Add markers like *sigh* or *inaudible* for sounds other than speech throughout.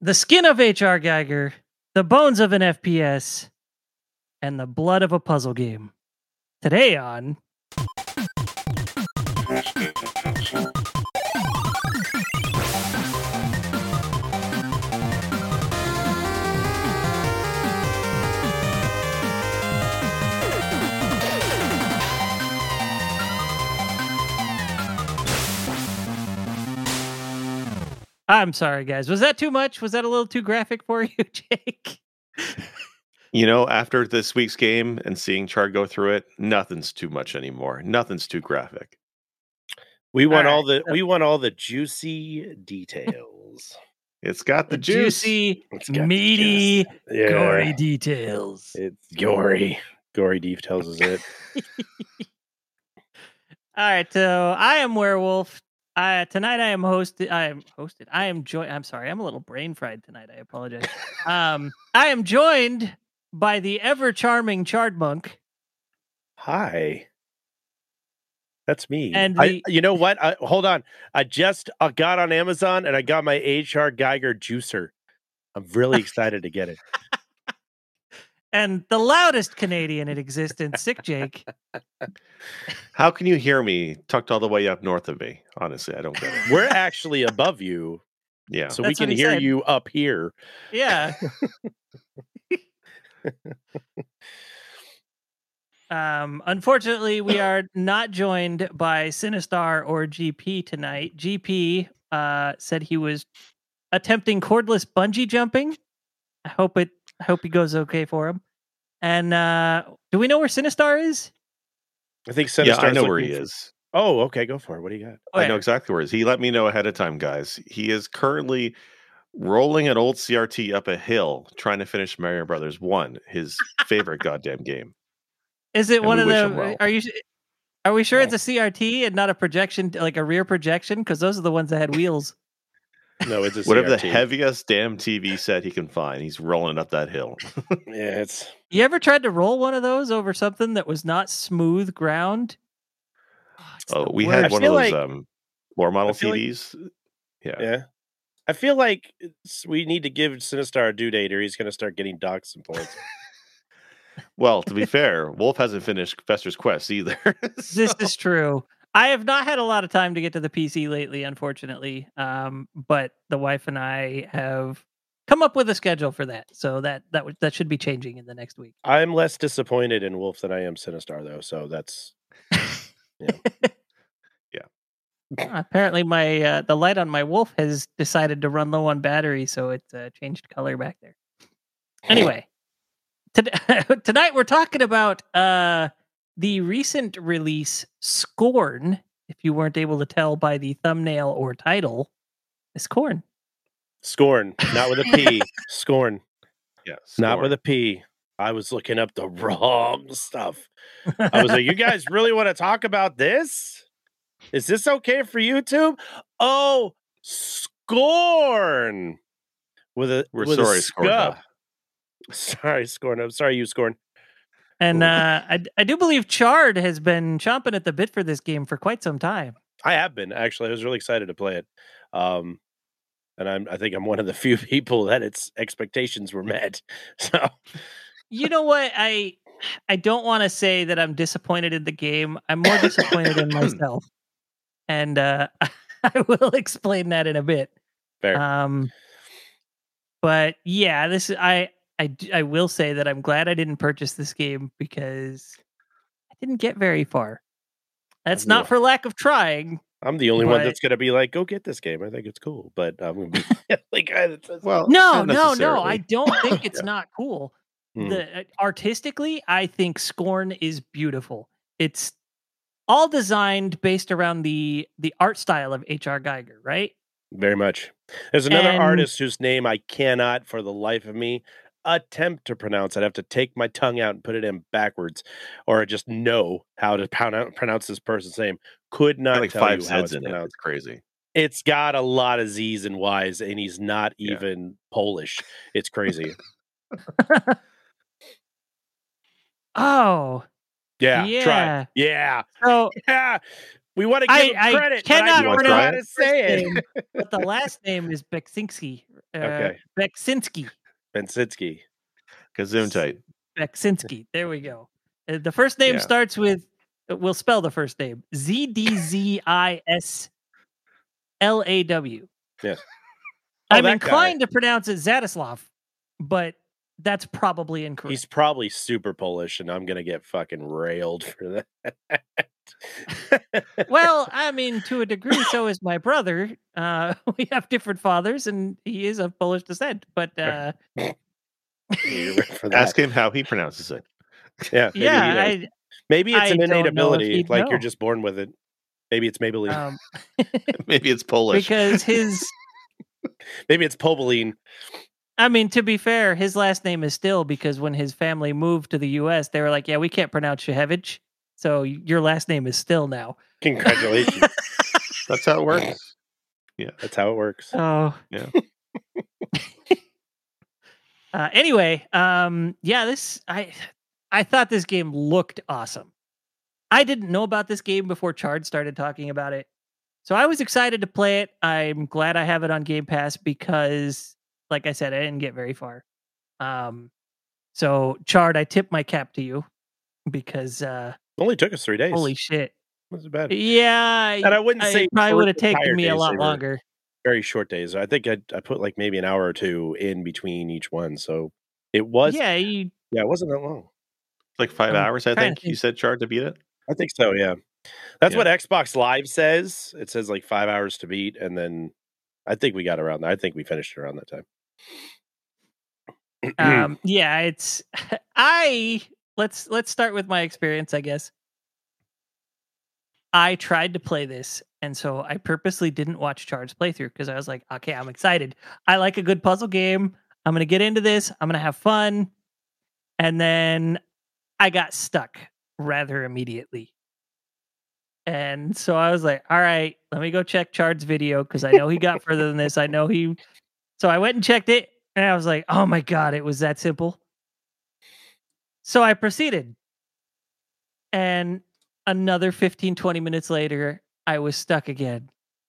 the skin of H.R. Giger, the bones of an FPS, and the blood of a puzzle game. Today on. I'm sorry, guys. Was that too much? Was that a little too graphic for *laughs* you, Jake? You know, after this week's game and seeing Chard go through it, nothing's too much anymore. Nothing's too graphic. We want all, right, the we want all the juicy details. It's got the, The juice. juicy, It's the meaty, juice. Yeah. gory details. It's gory. Gory details is it. *laughs* All right, so I am werewolf. I tonight I am hosted. I am hosted. I am joined. I'm sorry, I'm a little brain fried tonight. I apologize. um, I am joined by the ever charming Chard Monk. Hi. That's me. And I, you know what? I, hold on. I just uh, got on Amazon and I got my HR Giger juicer. I'm really excited to get it. And the loudest Canadian in existence, Sick Jake. How can you hear me tucked all the way up north of me? Honestly, I don't get it. We're actually above you, Yeah. so That's we can he hear said. you up here. Yeah. *laughs* um, unfortunately, we *coughs* are not joined by Sinistar or GP tonight. GP uh, said he was attempting cordless bungee jumping. I hope it. I hope he goes okay for him. And uh, do we know where Sinistar is? I think Sinistar. yeah, I know where he for- is. Oh, okay. Go for it. What do you got? Oh, I yeah. know exactly where he is. He let me know ahead of time, guys. He is currently rolling an old CRT up a hill trying to finish Mario Brothers 1, his favorite goddamn game. Is it And one of wish the? well. Are you? Are we sure it's a CRT and not a projection, like a rear projection? Because those are the ones that had wheels. No, it's a Whatever the heaviest damn TV set he can find, he's rolling up that hill. *laughs* Yeah, it's You ever tried to roll one of those over something that was not smooth ground? it's Oh, we worst. had one of those like- um, floor model I feel like- TVs. yeah. yeah. I feel like it's, we need to give Sinistar a due date, or he's going to start getting docked some points. Well, to be fair, Wolf hasn't finished Fester's Quest either. *laughs* This is true. I have not had a lot of time to get to the PC lately, unfortunately. Um, but the wife and I have come up with a schedule for that, so that that would that should be changing in the next week. I'm less disappointed in Wolf than I am Sinistar, though. So that's *laughs* yeah. yeah. Apparently, my uh, the light on my wolf has decided to run low on battery, so it uh, changed color back there. *laughs* Anyway, to- *laughs* tonight we're talking about uh, the recent release Scorn. If you weren't able to tell by the thumbnail or title, it's Corn. Scorn, not with a P. *laughs* Scorn, yeah, not with a P. I was looking up the *laughs* wrong stuff. *laughs* I was like, you guys really want to talk about this? Is this okay for YouTube? Oh, scorn. With a We're with a sorry, Scorn ska. Hub. Sorry, scorn. I'm sorry, you scorn. And uh, I, I do believe Chard has been chomping at the bit for this game for quite some time. I have been actually. I was really excited to play it. Um, and I'm I think I'm one of the *laughs* few people that its expectations were met. *laughs* So You know what? I I don't want to say that I'm disappointed in the game. I'm more disappointed in *coughs* myself, and uh, *laughs* I will explain that in a bit. fair. Um, but yeah, this I I d- I will say that I'm glad I didn't purchase this game because I didn't get very far. That's Yeah. not for lack of trying. I'm the only one that's gonna be like, go get this game. I think it's cool. But *laughs* *laughs* I'm gonna be the only guy that says Well, No, no, no. I don't think *laughs* it's not cool. Hmm. The uh, artistically, I think Scorn is beautiful. It's all designed based around the the art style of H.R. Giger, right? Very much. There's another And- artist whose name I cannot, for the life of me, attempt to pronounce. I'd have to take my tongue out and put it in backwards, or just know how to pronounce this person's name. Could not like tell five you it's in it. pronounced. It's crazy. It's got a lot of Z's and Y's, and he's not Yeah. even Polish. It's crazy. *laughs* Oh, Yeah, try. Yeah. it. Yeah, so *laughs* yeah. We want to give I- him I credit. cannot I don't how to pronounce say it. name, but the last name is Beksinski. *laughs* Uh, Okay. Beksinski. Bensinski. Gesundheit. Beksinski. There we go. Uh, The first name Yeah. starts with. uh, We'll spell the first name Z D Z I S L A W. Yeah. *laughs* I'm Oh, that guy. inclined to pronounce it Zadislav, but that's probably incorrect. He's probably super Polish, and I'm gonna get fucking railed for that. *laughs* well, *laughs* I mean, to a degree, so is my brother. Uh, *laughs* we have different fathers, and he is of Polish descent. But uh, *laughs* You're right for that. Ask him how he pronounces it. Yeah, maybe yeah. I, maybe it's I an innate don't know ability, like you're just born with it. Maybe it's Maybelline. um, Maybe it's Polish. because his Maybe it's Pobeline. I mean, to be fair, his last name is still because when his family moved to the U.S., they were like, "Yeah, we can't pronounce Shehevich, so your last name is still now." Congratulations. *laughs* That's how it works. Yeah, that's how it works. Oh, Yeah. *laughs* uh, anyway, um, yeah, this I I thought this game looked awesome. I didn't know about this game before Chard started talking about it, so I was excited to play it. I'm glad I have it on Game Pass because, like I said, I didn't get very far. Um, so Chard, I tip my cap to you because uh, Only took us three days. holy shit, wasn't bad. yeah, And I wouldn't I- say it probably would have taken me a lot longer. Very short days. I think I I put like maybe an hour or two in between each one, so it was yeah, Yeah, it wasn't that long. like 5 I'm hours, I trying think. You said Chard to beat it. I think so. Yeah, that's Yeah. what Xbox Live says. It says like five hours to beat, and then I think we got around. I think we finished around that time. um yeah it's *laughs* i let's let's start with my experience i guess. I tried to play this and so i purposely didn't watch chard's playthrough because i was like okay i'm excited. I like a good puzzle game. I'm gonna get into this. I'm gonna have fun. And then i got stuck rather immediately. And so i was like all right let me go check chard's video because i know he got further than this. I know he so i went and checked it and I was like, oh my God, it was that simple. So I proceeded. And another 15, 20 minutes later, I was stuck again.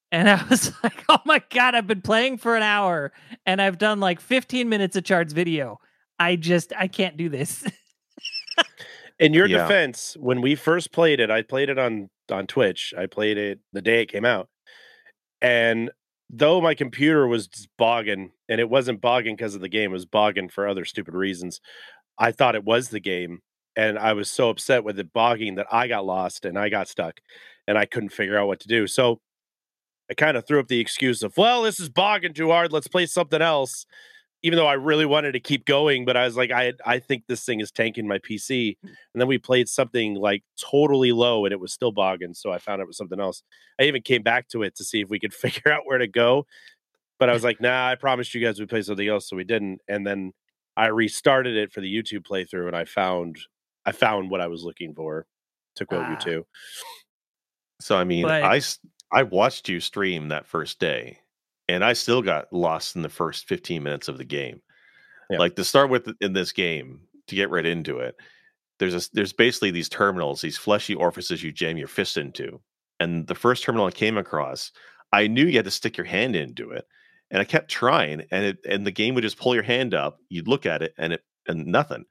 And I *laughs* was like, oh my God, I've been playing for an hour and I've done like 15 minutes of Chard's video. I just, I can't do this. *laughs* In your Yeah. defense, when we first played it, I played it on on Twitch. I played it the day it came out, and though my computer was bogging, and it wasn't bogging because of the game, it was bogging for other stupid reasons. I thought it was the game, and I was so upset with it bogging that I got lost and I got stuck, and I couldn't figure out what to do. So I kind of threw up the excuse of, "Well, this is bogging too hard. Let's play something else." Even though I really wanted to keep going, but I was like, I I think this thing is tanking my PC. Mm. And then we played something like totally low and it was still bogging. So I found it was something else. I even came back to it to see if we could *laughs* figure out where to go. But I was like, nah, I promised you guys we'd play something else. So we didn't. And then I restarted it for the YouTube playthrough and I found I found what I was looking for to quote you Ah. too. So I mean, But- I I watched you stream that first day, and I still got lost in the first 15 minutes of the game. Yeah. Like to start with in this game to get right into it, there's a, there's basically these terminals, these fleshy orifices you jam your fist into, and the first terminal I came across, I knew you had to stick your hand into it, and I kept trying, and it and the game would just pull your hand up, you'd look at it, and it and nothing.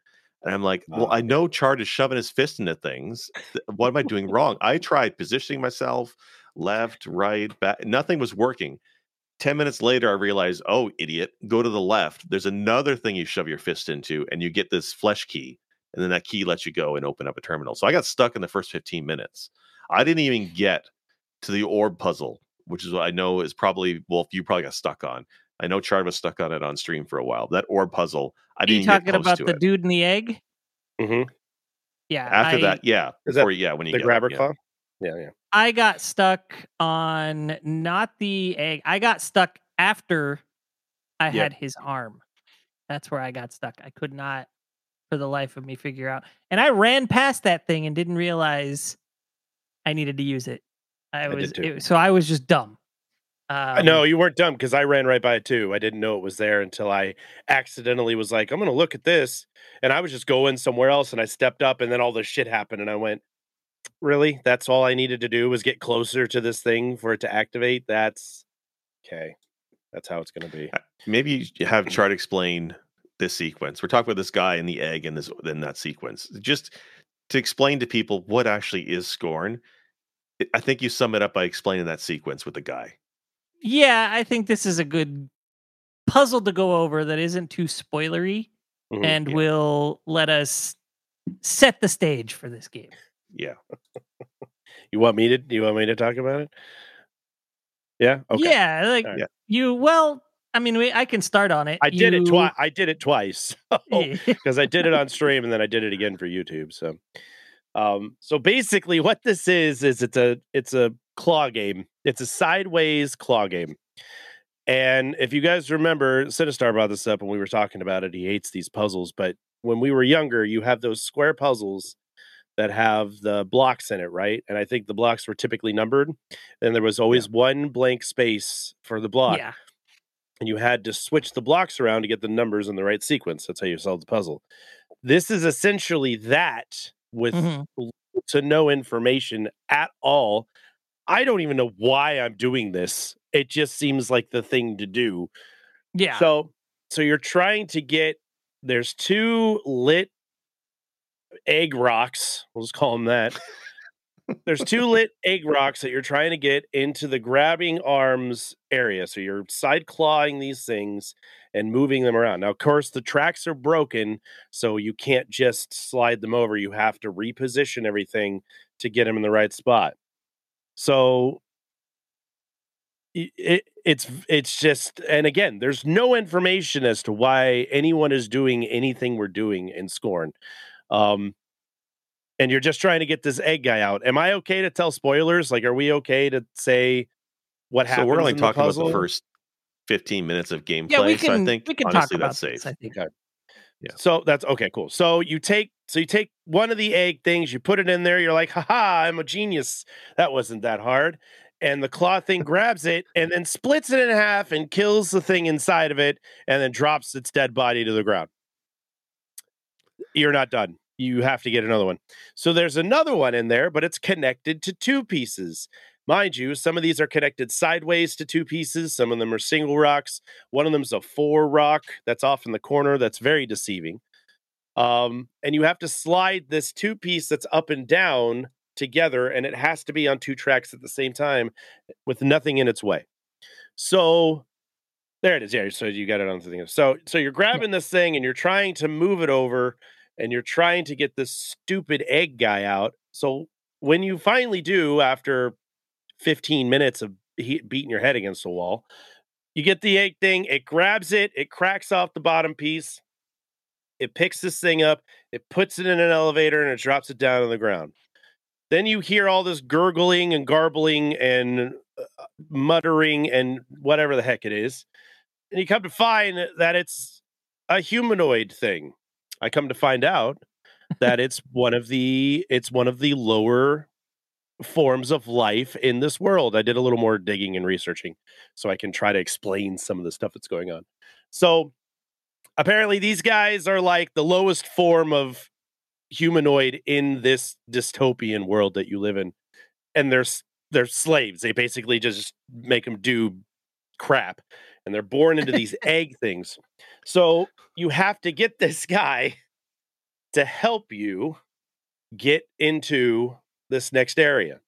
And I'm like, well, I know Chard is shoving his fist into things. What am I doing *laughs* wrong? I tried positioning myself left, right, back. Nothing was working. 10 minutes later, I realized, oh, idiot, go to the left. There's another thing you shove your fist into, and you get this flesh key. And then that key lets you go and open up a terminal. So I got stuck in the first 15 minutes. I didn't even get to the orb puzzle, which is what I know is probably, well, you probably got stuck on. I know Chard was stuck on it on stream for a while. That orb puzzle, I Are didn't you even get talking close about to the it. dude in the egg? Mm-hmm. Yeah. After I- that, yeah. Is that Before, yeah, when you The get grabber yeah. claw? Yeah, yeah. I got stuck on not the egg. I got stuck after I Yeah. had his arm. That's where I got stuck. I could not, for the life of me, figure out. And I ran past that thing and didn't realize I needed to use it. I did was it- so I was just dumb. Um, no, you weren't dumb because I ran right by it too. I didn't know it was there until I accidentally was like, I'm going to look at this. And I was just going somewhere else and I stepped up and then all this shit happened and I went, Really? That's all I needed to do was get closer to this thing for it to activate. That's okay. That's how it's going to be. Maybe you have try to *clears throat* explain this sequence. We're talking about this guy and the egg and this in that sequence. Just to explain to people what actually is Scorn. I think you sum it up by explaining that sequence with the guy. Yeah, I think this is a good puzzle to go over that isn't too spoilery Mhm. and yeah. will let us set the stage for this game. Yeah. *laughs* You want me to? You want me to talk about it? Yeah. Okay. Yeah, like All right. Yeah. you. Well, I mean, we, I can start on it. I did it twice. I did it twice *laughs* Yeah. because *laughs* I did it on stream and then I did it again for YouTube. So, um, so basically, *laughs* what this is is it's a it's a claw game. It's a sideways claw game. And if you guys remember, Sinistar brought this up when we were talking about it. He hates these puzzles, but when we were younger, you have those square puzzles that have the blocks in it, right? And I think the blocks were typically numbered, and there was always one blank space for the block yeah, and you had to switch the blocks around to get the numbers in the right sequence. That's how you solve the puzzle. This is essentially that with Mhm. to no information at all. I don't even know why I'm doing this. It just seems like the thing to do. yeah. So, so you're trying to get there's two lit egg rocks. We'll just call them that. There's two lit egg rocks that you're trying to get into the grabbing arms area. So you're side clawing these things and moving them around. Now, of course, the tracks are broken, so you can't just slide them over. You have to reposition everything to get them in the right spot. So it, it's it's just and again there's no information as to why anyone is doing anything we're doing in scorn um and you're just trying to get this egg guy out am i okay to tell spoilers like are we okay to say what happens? So we're only in talking the about the first 15 minutes of gameplay. yeah, we so I can think we can honestly talk about that's safe. this. I think. Okay. Yeah. So that's okay, cool. So you take so you take one of the egg things, you put it in there, you're like, haha, I'm a genius. That wasn't that hard. And the claw thing *laughs* grabs it and then splits it in half and kills the thing inside of it and then drops its dead body to the ground. You're not done. You have to get another one. So there's another one in there, but it's connected to two pieces. Mind you, some of these are connected sideways to two pieces. Some of them are single rocks. One of them's a four rock that's off in the corner. That's very deceiving. Um, and you have to slide this two piece that's up and down together, and it has to be on two tracks at the same time with nothing in its way. So there it is. Yeah, so you got it on the thing. So so you're grabbing this thing and you're trying to move it over, and you're trying to get this stupid egg guy out. So when you finally do, after 15 minutes of he- beating your head against the wall, you get the egg thing. It grabs it. It cracks off the bottom piece. It picks this thing up. It puts it in an elevator and it drops it down on the ground. Then you hear all this gurgling and garbling and uh, muttering and whatever the heck it is. And you come to find that it's a humanoid thing. I come to find out that *laughs* it's one of the it's one of the lower forms of life in this world. I did a little more digging and researching so I can try to explain some of the stuff that's going on. So apparently these guys are like the lowest form of humanoid in this dystopian world that you live in. And they're they're slaves. They basically just make them do crap and they're born into these egg things. So you have to get this guy to help you get into this next area.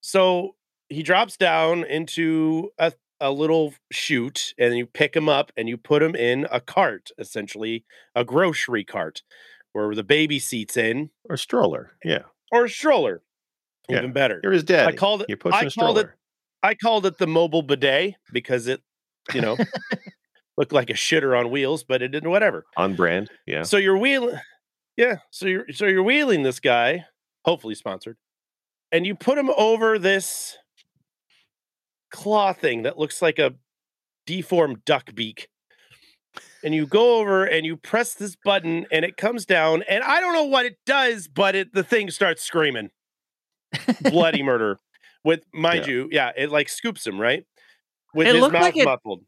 So he drops down into a, a little chute and you pick him up and you put him in a cart, essentially a grocery cart where the baby seats in Or stroller. Yeah. or a stroller. Yeah. Even better. You're his daddy. I called it You're pushing I a called it stroller. I called it the mobile bidet because it, you know, *laughs* looked like a shitter on wheels, but it didn't whatever. On brand. Yeah. So you're wheeling, yeah. So you're so you're wheeling this guy, hopefully sponsored, and you put him over this claw thing that looks like a deformed duck beak. And you go over and you press this button and it comes down and I don't know what it does, but it the thing starts screaming bloody *laughs* murder. With mind Yeah. you, yeah, it like scoops him right with It his looked mouth like it- muffled.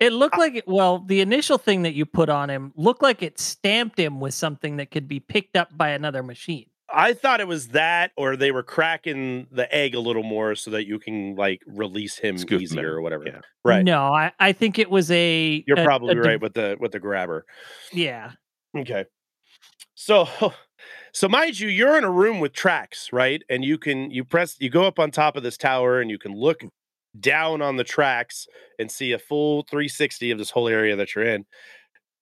It looked like it, well, the initial thing that you put on him looked like it stamped him with something that could be picked up by another machine. I thought it was that, or they were cracking the egg a little more so that you can like release him Scoop easier in, or whatever. yeah. Right. No, I, I think it was a. You're a- probably a right div- with the with the grabber. Yeah. Okay. So *laughs* so mind you, you're in a room with tracks, right? And you can you press you go up on top of this tower and you can look down on the tracks and see a full 360 of this whole area that you're in.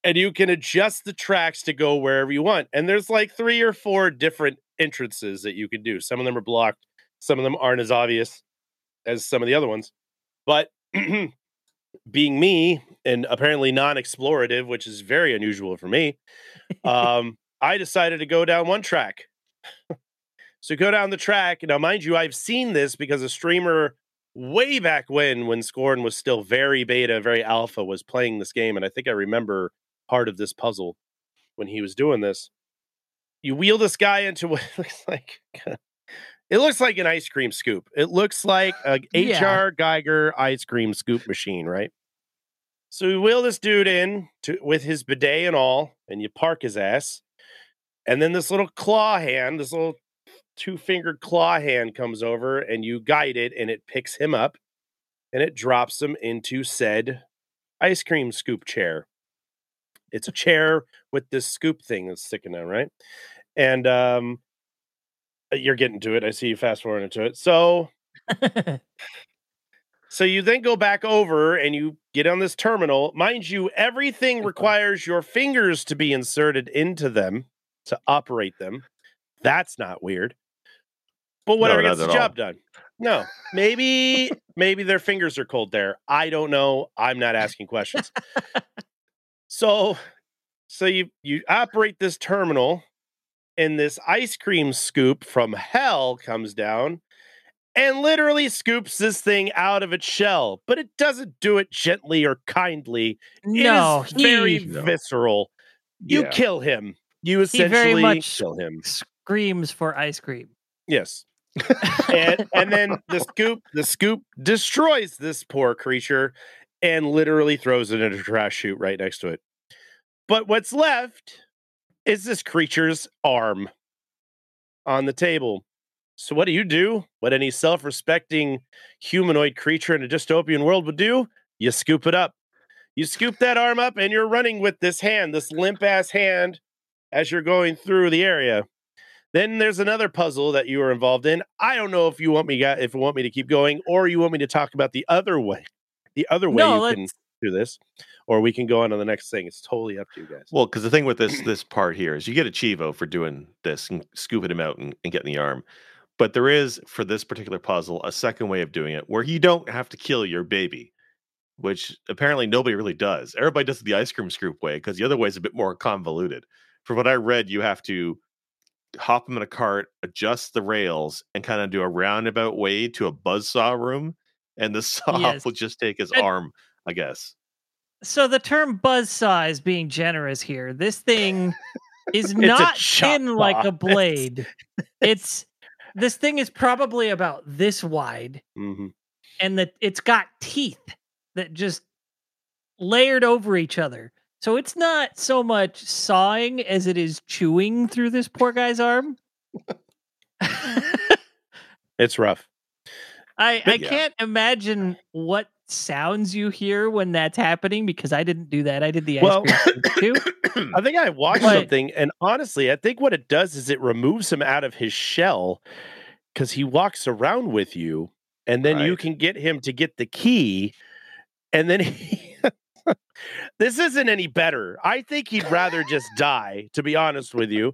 And you can adjust the tracks to go wherever you want. And there's like three or four different entrances that you can do. Some of them are blocked, some of them aren't as obvious as some of the other ones. But *clears throat* being me and apparently non-explorative, which is very unusual for me, um, I decided to go down one track. so go down the track. Now, mind you, I've seen this because a streamer way back when, when Scorn was still very beta, very alpha, was playing this game, and I think I remember part of this puzzle when he was doing this. You wheel this guy into what *laughs* looks like it looks like an ice cream scoop. It looks like *gasps* a Yeah. HR Giger ice cream scoop machine, right? So we wheel this dude in to with his bidet and all, and you park his ass. And then this little claw hand, this little two fingered claw hand comes over and you guide it and it picks him up and it drops him into said ice cream scoop chair. It's a chair with this scoop thing that's sticking out, right? And um you're getting to it. I see you fast forwarding to it. So *laughs* so you then go back over and you get on this terminal. Mind you, everything requires your fingers to be inserted into them to operate them. That's not weird. But whatever not gets the at all. job done. No, maybe maybe their fingers are cold there. I don't know. I'm not asking questions. *laughs* so so you you operate this terminal and this ice cream scoop from hell comes down and literally scoops this thing out of its shell, but it doesn't do it gently or kindly. no, it is very he, No. visceral. You Yeah. kill him. You He essentially very much- kill him. screams for ice cream. Yes. And *laughs* and then the scoop the scoop destroys this poor creature and literally throws it in a trash chute right next to it. But what's left is this creature's arm on the table. So what do you do? What any self-respecting humanoid creature in a dystopian world would do? You scoop it up. You scoop that arm up and you're running with this hand, this limp ass hand as you're going through the area. Then there's another puzzle that you were involved in. I don't know if you want me got if you want me to keep going or you want me to talk about the other way. The other way No, you can do this or we can go on to the next thing. It's totally up to you guys. Well, because the thing with this this part here is you get a cheevo for doing this and scooping him out and, and getting the arm. But there is for this particular puzzle a second way of doing it where you don't have to kill your baby, which apparently nobody really does. Everybody does it the ice cream scoop way because the other way is a bit more convoluted. From what I read, you have to hop him in a cart, adjust the rails, and kind of do a roundabout way to a buzzsaw room, and the *laughs* saw Yes. will just take his And- arm, I guess. So the term buzzsaw is being generous here. This thing is *laughs* not thin like a *laughs* blade. it's this thing is probably about this wide, Mhm. and that it's got teeth that just layered over each other. So it's not so much sawing as it is chewing through this poor guy's arm. *laughs* It's rough. I I Yeah. can't imagine what sounds you hear when that's happening because I didn't do that. I did the ice Well, cream too. *coughs* I think I watched But- something, and honestly, I think what it does is it removes him out of his shell because he walks around with you, and then you can get him to get the key, and then *laughs* he. This isn't any better. I think he'd rather just die, to be honest with you.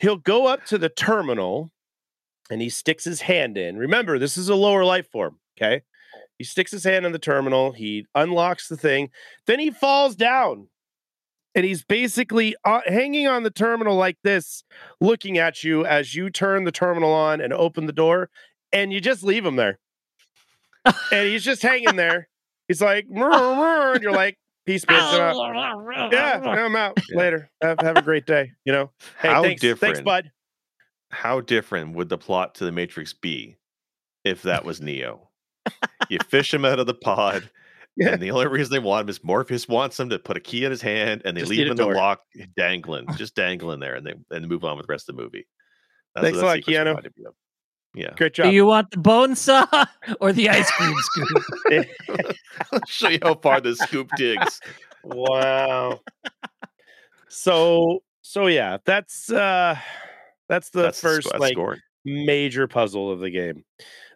He'll go up to the terminal and he sticks his hand in. Remember, this is a lower life form, okay? He sticks his hand in the terminal, he unlocks the thing, then he falls down and he's basically uh, hanging on the terminal like this, looking at you as you turn the terminal on and open the door, and you just leave him there. and he's just hanging there. He's like, "Mrr, *laughs* mrr," and you're like, peace, bitch. *laughs* I'm out. Yeah, I'm out. Later. Have, have a great day. You know, hey, How thanks, thanks, bud. how different would the plot to the Matrix be if that was Neo? you fish him out of the pod, *laughs* Yeah. and the only reason they want him is Morpheus wants him to put a key in his hand, and they Just leave him in the lock, dangling, just dangling there, and they and move on with the rest of the movie. Thanks a lot, sequence Keanu. Reminded me of. Yeah. Great job. Do you want the bone saw *laughs* or the ice cream scoop? *laughs* I'll show you how far the scoop digs. wow. So so yeah, that's uh that's the That's first that's like scoring. major puzzle of the game.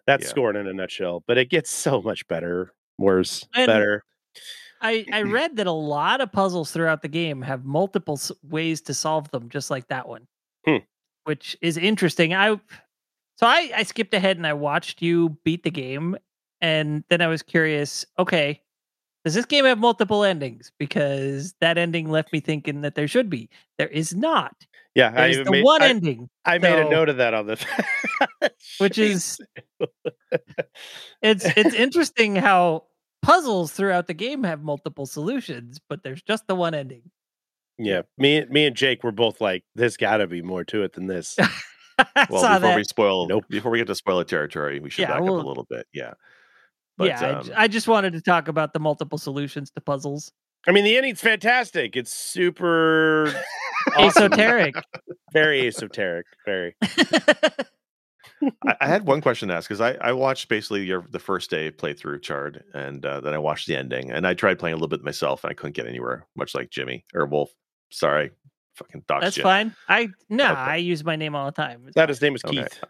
That's Yeah. Scorn in a nutshell, but it gets so much better, worse, And- better. I, I *clears throat* read that a lot of puzzles throughout the game have multiple ways to solve them, just like that one, Hmm. which is interesting. I so I, I skipped ahead and I watched you beat the game, and then I was curious. Okay, does this game have multiple endings? Because that ending left me thinking that there should be. There is not. Yeah, There's I the made, one I, ending, I made a note of that on the *laughs* which is it's it's interesting how puzzles throughout the game have multiple solutions, but there's just the one ending. yeah. Me me and Jake were both like, there's gotta be more to it than this. *laughs* *laughs* I Well, saw before that. we spoil, Nope. before we get to spoiler territory, we should Yeah, back we'll- up a little bit. Yeah. But, yeah, um, I, just wanted to talk about the multiple solutions to puzzles. I mean, the ending's fantastic. It's super. *laughs* Esoteric. *laughs* very esoteric. Very. I, I had one question to ask because I, I watched basically your the first day playthrough chard and uh, then I watched the ending and I tried playing a little bit myself and I couldn't get anywhere, much like Jimmy or Wolf. Sorry, fucking dox That's you. fine. I no, Okay. I use my name all the time. It's That his name is Okay. Keith.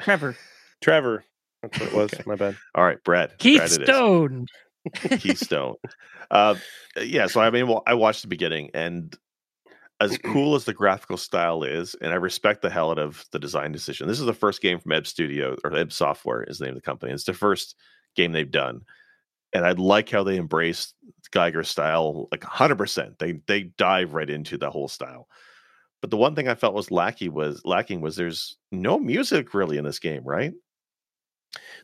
Trevor *laughs* Trevor. That's what it was. Okay. My bad. All right, Brad. Keith Brad it is. Stone. *laughs* Keystone. uh, yeah, so I mean, well, I watched the beginning, and as *clears throat* cool as the graphical style is, and I respect the hell out of the design decision. This is the first game from Ebb Studio or Ebb Software is the name of the company. It's the first game they've done, and I like how they embrace Giger style like hundred percent. They they dive right into the whole style. But the one thing I felt was lacking was lacking was there's no music really in this game, right?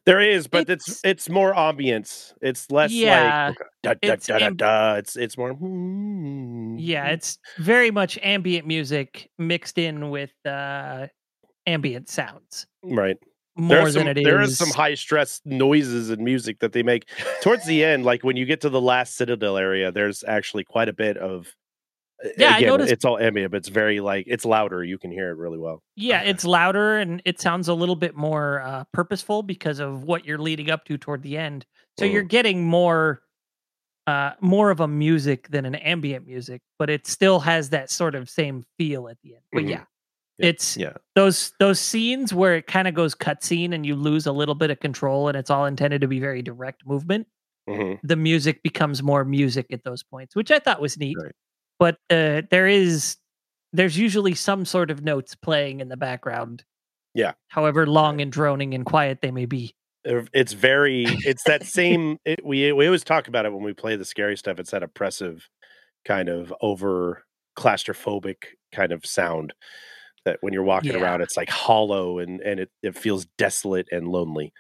There is, but it's It's- it's, more ambience. It's less Yeah, like da, da, it's da, da, amb- da. It's it's more. hmm, yeah, it's very much ambient music mixed in with uh ambient sounds right. More There are some, it is. there is some high stress noises and music that they make towards the end. Like when you get to the last citadel area, there's actually quite a bit of. Yeah, I again, noticed- it's all ambient, but it's very like it's louder. You can hear it really well. Yeah, it's louder and it sounds a little bit more uh, purposeful because of what you're leading up to toward the end. So you're Mhm. getting more, uh, more of a music than an ambient music, but it still has that sort of same feel at the end. But Mhm. yeah, Yeah. It's Yeah. those those scenes where it kind of goes cutscene and you lose a little bit of control and it's all intended to be very direct movement. Mhm. The music becomes more music at those points, which I thought was neat. Right. But uh, there is there's usually some sort of notes playing in the background. Yeah. However long and droning and quiet they may be. It's very. It's that *laughs* same. It, we we always talk about it when we play the scary stuff. It's that oppressive, kind of over claustrophobic kind of sound that when you're walking Yeah. around, it's like hollow and and it, it feels desolate and lonely.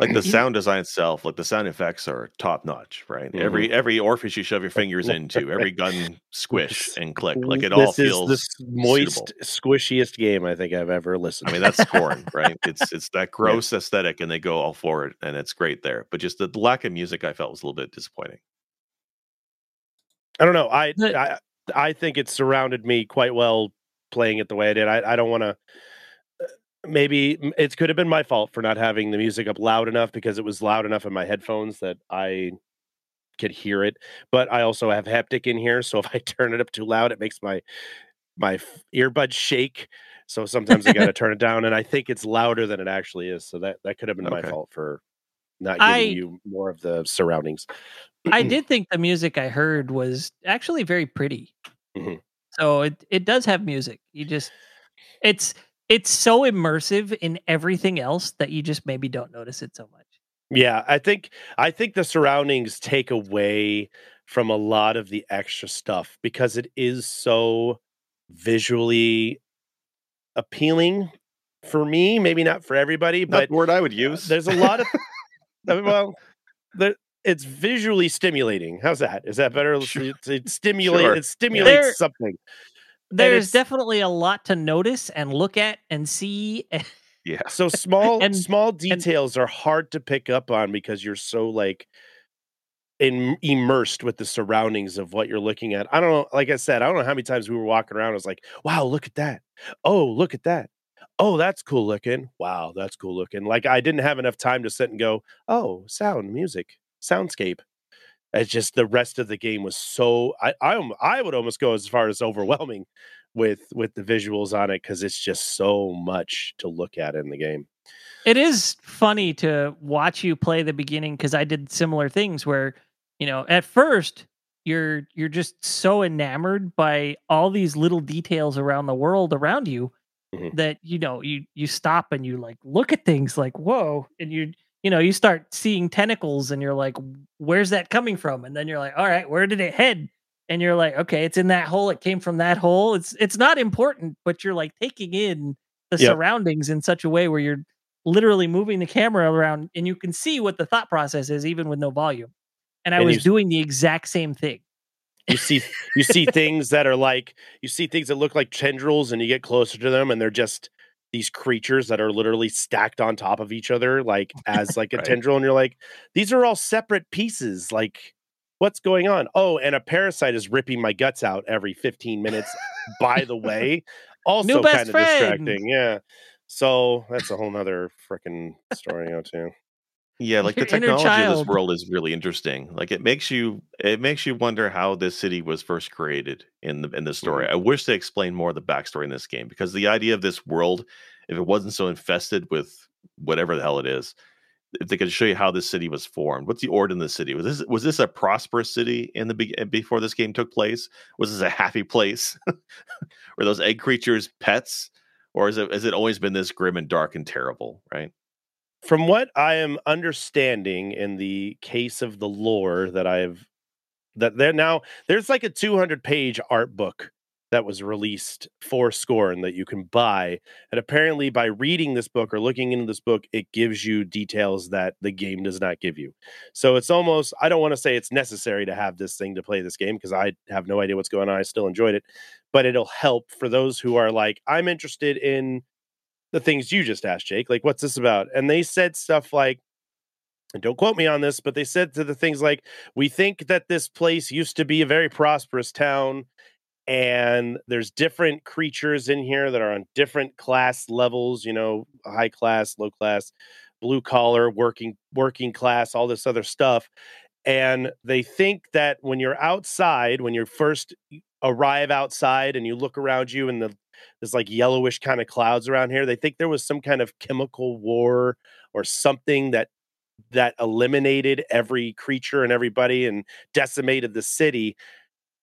like the *clears throat* sound design itself, like the sound effects are top notch, right? Mm-hmm. Every every orifice you shove your fingers *laughs* into, every gun squish and click, like it all this feels. is the moist, suitable. squishiest game I think I've ever listened. I mean, that's Scorn, right? It's it's that *laughs* gross aesthetic, and they go all for it, and it's great there. But just the lack of music, I felt was a little bit disappointing. I don't know. I I I think it surrounded me quite well playing it the way I did. I I don't want to. Maybe it could have been my fault for not having the music up loud enough because it was loud enough in my headphones that I could hear it. But I also have haptic in here, so if I *laughs* turn it up too loud, it makes my my earbuds shake. So sometimes I got to *laughs* turn it down, and I think it's louder than it actually is. So that that could have been my fault for not giving I- you more of the surroundings. I *clears throat* did think the music I heard was actually very pretty. Mhm. So it it does have music. You just it's it's so immersive in everything else that you just maybe don't notice it so much. Yeah, I think I think the surroundings take away from a lot of the extra stuff because it is so visually appealing for me, maybe not for everybody, Not but the word I would uh, use. there's a lot of *laughs* well, there, it's visually stimulating. How's that? Is that better? Sure. It, it stimulate Sure. it stimulates There- something. There's definitely a lot to notice and look at and see. *laughs* yeah, So small And- small details are hard to pick up on because you're so like in, immersed with the surroundings of what you're looking at. I don't know, like I said, I don't know how many times we were walking around. I was like, "Wow, look at that! Oh, look at that! oh, that's cool looking. Wow, that's cool looking. Like I didn't have enough time to sit and go, oh, sound, music, soundscape. It's just the rest of the game was so I I, I would almost go as far as overwhelming with with the visuals on it because it's just so much to look at in the game. It is funny to watch you play the beginning because I did similar things where, you know, at first you're you're just so enamored by all these little details around the world around you mm-hmm. that you know you you stop and you like look at things like whoa and you you know you start seeing tentacles and you're like where's that coming from and then you're like all right where did it head and you're like okay it's in that hole it came from that hole it's it's not important but you're like taking in the yep. surroundings in such a way where you're literally moving the camera around and you can see what the thought process is even with no volume. And I and was you, doing the exact same thing. You see you see *laughs* things that are like you see things that look like tendrils and you get closer to them and they're just these creatures that are literally stacked on top of each other like *laughs* as like a right. tendril and you're like these are all separate pieces like what's going on oh and a parasite is ripping my guts out every 15 minutes by the *laughs* way also kind of distracting yeah so that's a whole nother freaking story out too. Yeah, like the technology of this world is really interesting. Like it makes you it makes you wonder how this city was first created in the in the story. Mm-hmm. I wish they explained more of the backstory in this game because the idea of this world, if it wasn't so infested with whatever the hell it is, if they could show you how this city was formed, what's the origin of the city? Was this was this a prosperous city in the be- before this game took place? Was this a happy place? *laughs* Were those egg creatures pets? or is it has it always been this grim and dark and terrible? Right. From what I am understanding in the case of the lore that I've that there now there's like a 200 page art book that was released for Scorn that you can buy. And apparently, by reading this book or looking into this book, it gives you details that the game does not give you. So it's almost, I don't want to say it's necessary to have this thing to play this game because I have no idea what's going on. I still enjoyed it, but it'll help for those who are like, I'm interested in the things you just asked, Jake. Like, what's this about? And they said stuff like, and don't quote me on this, but they said to the things like, we think that this place used to be a very prosperous town and there's different creatures in here that are on different class levels you know high class low class blue collar working working class all this other stuff and they think that when you're outside when you first arrive outside and you look around you and the there's like yellowish kind of clouds around here they think there was some kind of chemical war or something that that eliminated every creature and everybody and decimated the city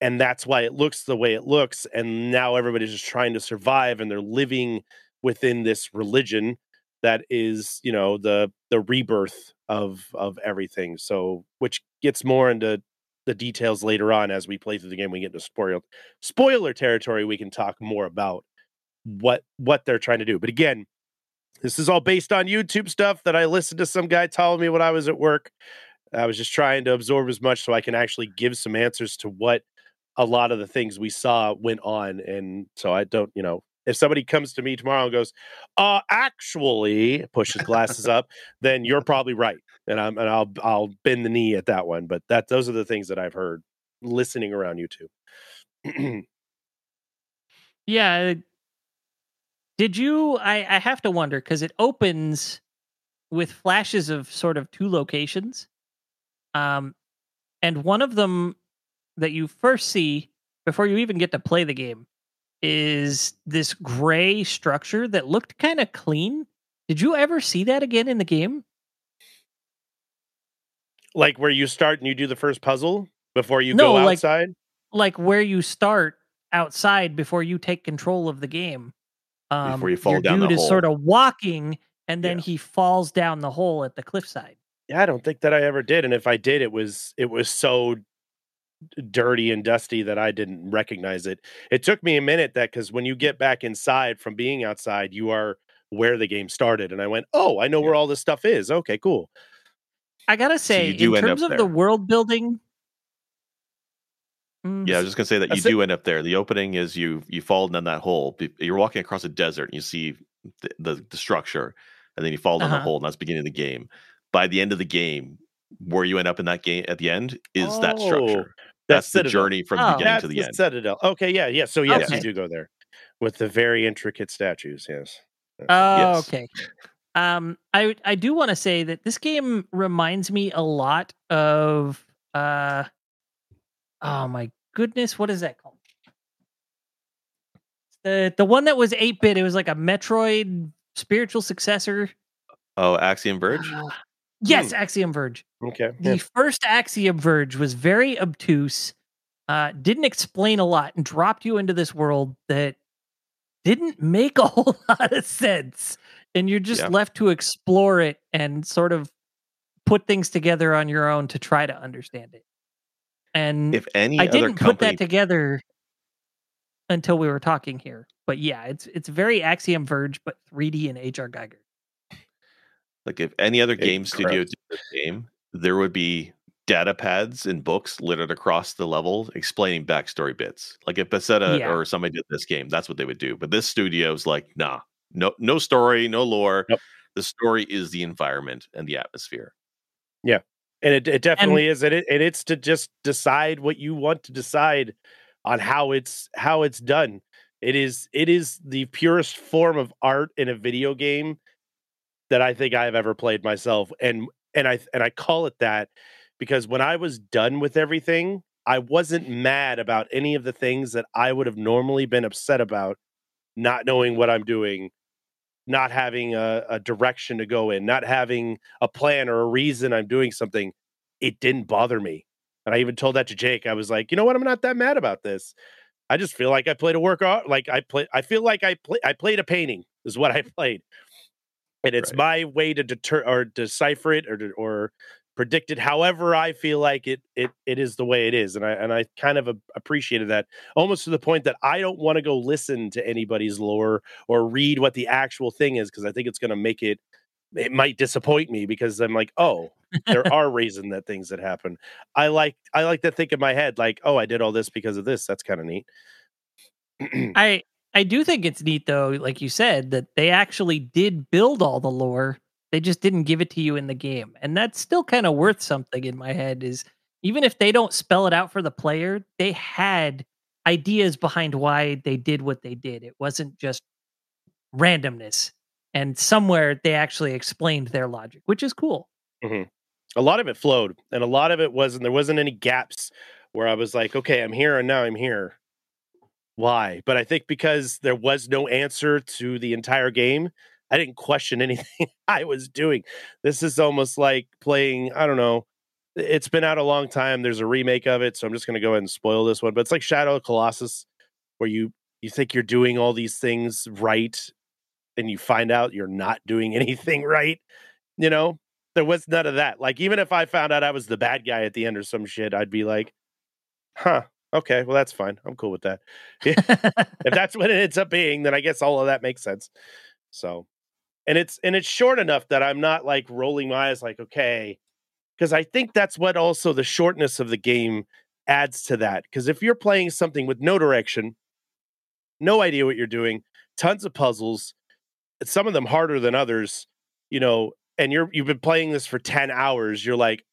and that's why it looks the way it looks and now everybody's just trying to survive and they're living within this religion that is you know the the rebirth of of everything so which gets more into the details later on as we play through the game we get into spoiler spoiler territory we can talk more about what what they're trying to do but again this is all based on youtube stuff that i listened to some guy telling me when i was at work i was just trying to absorb as much so i can actually give some answers to what a lot of the things we saw went on. And so I don't, you know, if somebody comes to me tomorrow and goes, uh, actually pushes glasses up, then you're probably right. And I'm and I'll I'll bend the knee at that one. But that those are the things that I've heard listening around YouTube. *clears throat* yeah. Did you I, I have to wonder because it opens with flashes of sort of two locations. Um and one of them that you first see before you even get to play the game is this gray structure that looked kind of clean. Did you ever see that again in the game? Like where you start and you do the first puzzle before you no, go outside? Like, like where you start outside before you take control of the game. Um, before you fall your down dude the is hole. sort of walking and then yeah. he falls down the hole at the cliffside. Yeah, I don't think that I ever did. And if I did, it was it was so dirty and dusty that I didn't recognize it. It took me a minute that because when you get back inside from being outside, you are where the game started. And I went, Oh, I know where all this stuff is. Okay, cool. I gotta say, so in terms of there. the world building. Mm, yeah, I was just gonna say that you do end up there. The opening is you you fall down that hole. You're walking across a desert and you see the, the, the structure, and then you fall down uh-huh. the hole, and that's the beginning of the game. By the end of the game, where you end up in that game at the end is oh, that structure. That's, the journey from the oh, beginning to the, the, end. Citadel. Okay, yeah, yeah. So yes, okay. you do go there with the very intricate statues. Yes. Oh, Yes. okay. Um, I I do want to say that this game reminds me a lot of uh, oh my goodness, what is that called? The the one that was eight bit. It was like a Metroid spiritual successor. Oh, Axiom Verge. Uh, yes, Axiom Verge. Okay. The first Axiom Verge was very obtuse, uh, didn't explain a lot, and dropped you into this world that didn't make a *laughs* whole lot of sense. And you're just Yeah. left to explore it and sort of put things together on your own to try to understand it. And If any I didn't put company, that together until we were talking here. But yeah, it's it's very Axiom Verge, but 3D and HR Giger. like if any other game Incredible. studio did this game, there would be data pads and books littered across the level explaining backstory bits. Like if Bethesda Yeah. or somebody did this game, that's what they would do. But this studio's like, nah, no, no story, no lore. Nope. The story is the environment and the atmosphere. Yeah, and it, it definitely is and, it, and it's to just decide what you want to decide on how it's how it's done it is it is the purest form of art in a video game that i think i've ever played myself and and i and i call it that because when i was done with everything i wasn't mad about any of the things that i would have normally been upset about not knowing what i'm doing not having a, a direction to go in, not having a plan or a reason I'm doing something, it didn't bother me. And I even told that to Jake. I was like, you know what? I'm not that mad about this. I just feel like I played a work art. Like I play. I feel like I play. I played a painting. Is what I *laughs* played, and it's Right. my way to deter or decipher it or or predict it. However, I feel like it it it is the way it is, and I and I kind of appreciated that almost to the point that I don't want to go listen to anybody's lore or read what the actual thing is because I think it's going to make it it might disappoint me because I'm like, oh, there *laughs* are reasons that things that happen. I like I like to think in my head like, oh, I did all this because of this. That's kind of neat. *clears throat* I I do think it's neat though, like you said, that they actually did build all the lore. They just didn't give it to you in the game. And that's still kind of worth something in my head is even if they don't spell it out for the player, they had ideas behind why they did what they did. It wasn't just randomness. And somewhere they actually explained their logic, which is cool. Mm-hmm. a lot of it flowed and a lot of it wasn't there wasn't any gaps where i was like okay i'm here and now i'm here why but i think because there was no answer to the entire game i didn't question anything *laughs* i was doing this is almost like playing i don't know it's been out a long time there's a remake of it so i'm just going to go ahead and spoil this one but it's like shadow of colossus where you you think you're doing all these things right and you find out you're not doing *laughs* anything right you know there was none of that. Like, even if I found out I was the bad guy at the end or some shit, I'd be like, huh, okay, well, that's fine. I'm cool with that. *laughs* if that's what it ends up being, then I guess all of that makes sense. So, and it's and it's short enough that I'm not like rolling my eyes, like, okay, because I think that's what also the shortness of the game adds to that. Because if you're playing something with no direction, no idea what you're doing, tons of puzzles, some of them harder than others, you know, and you're you've been playing this for 10 hours, you're like,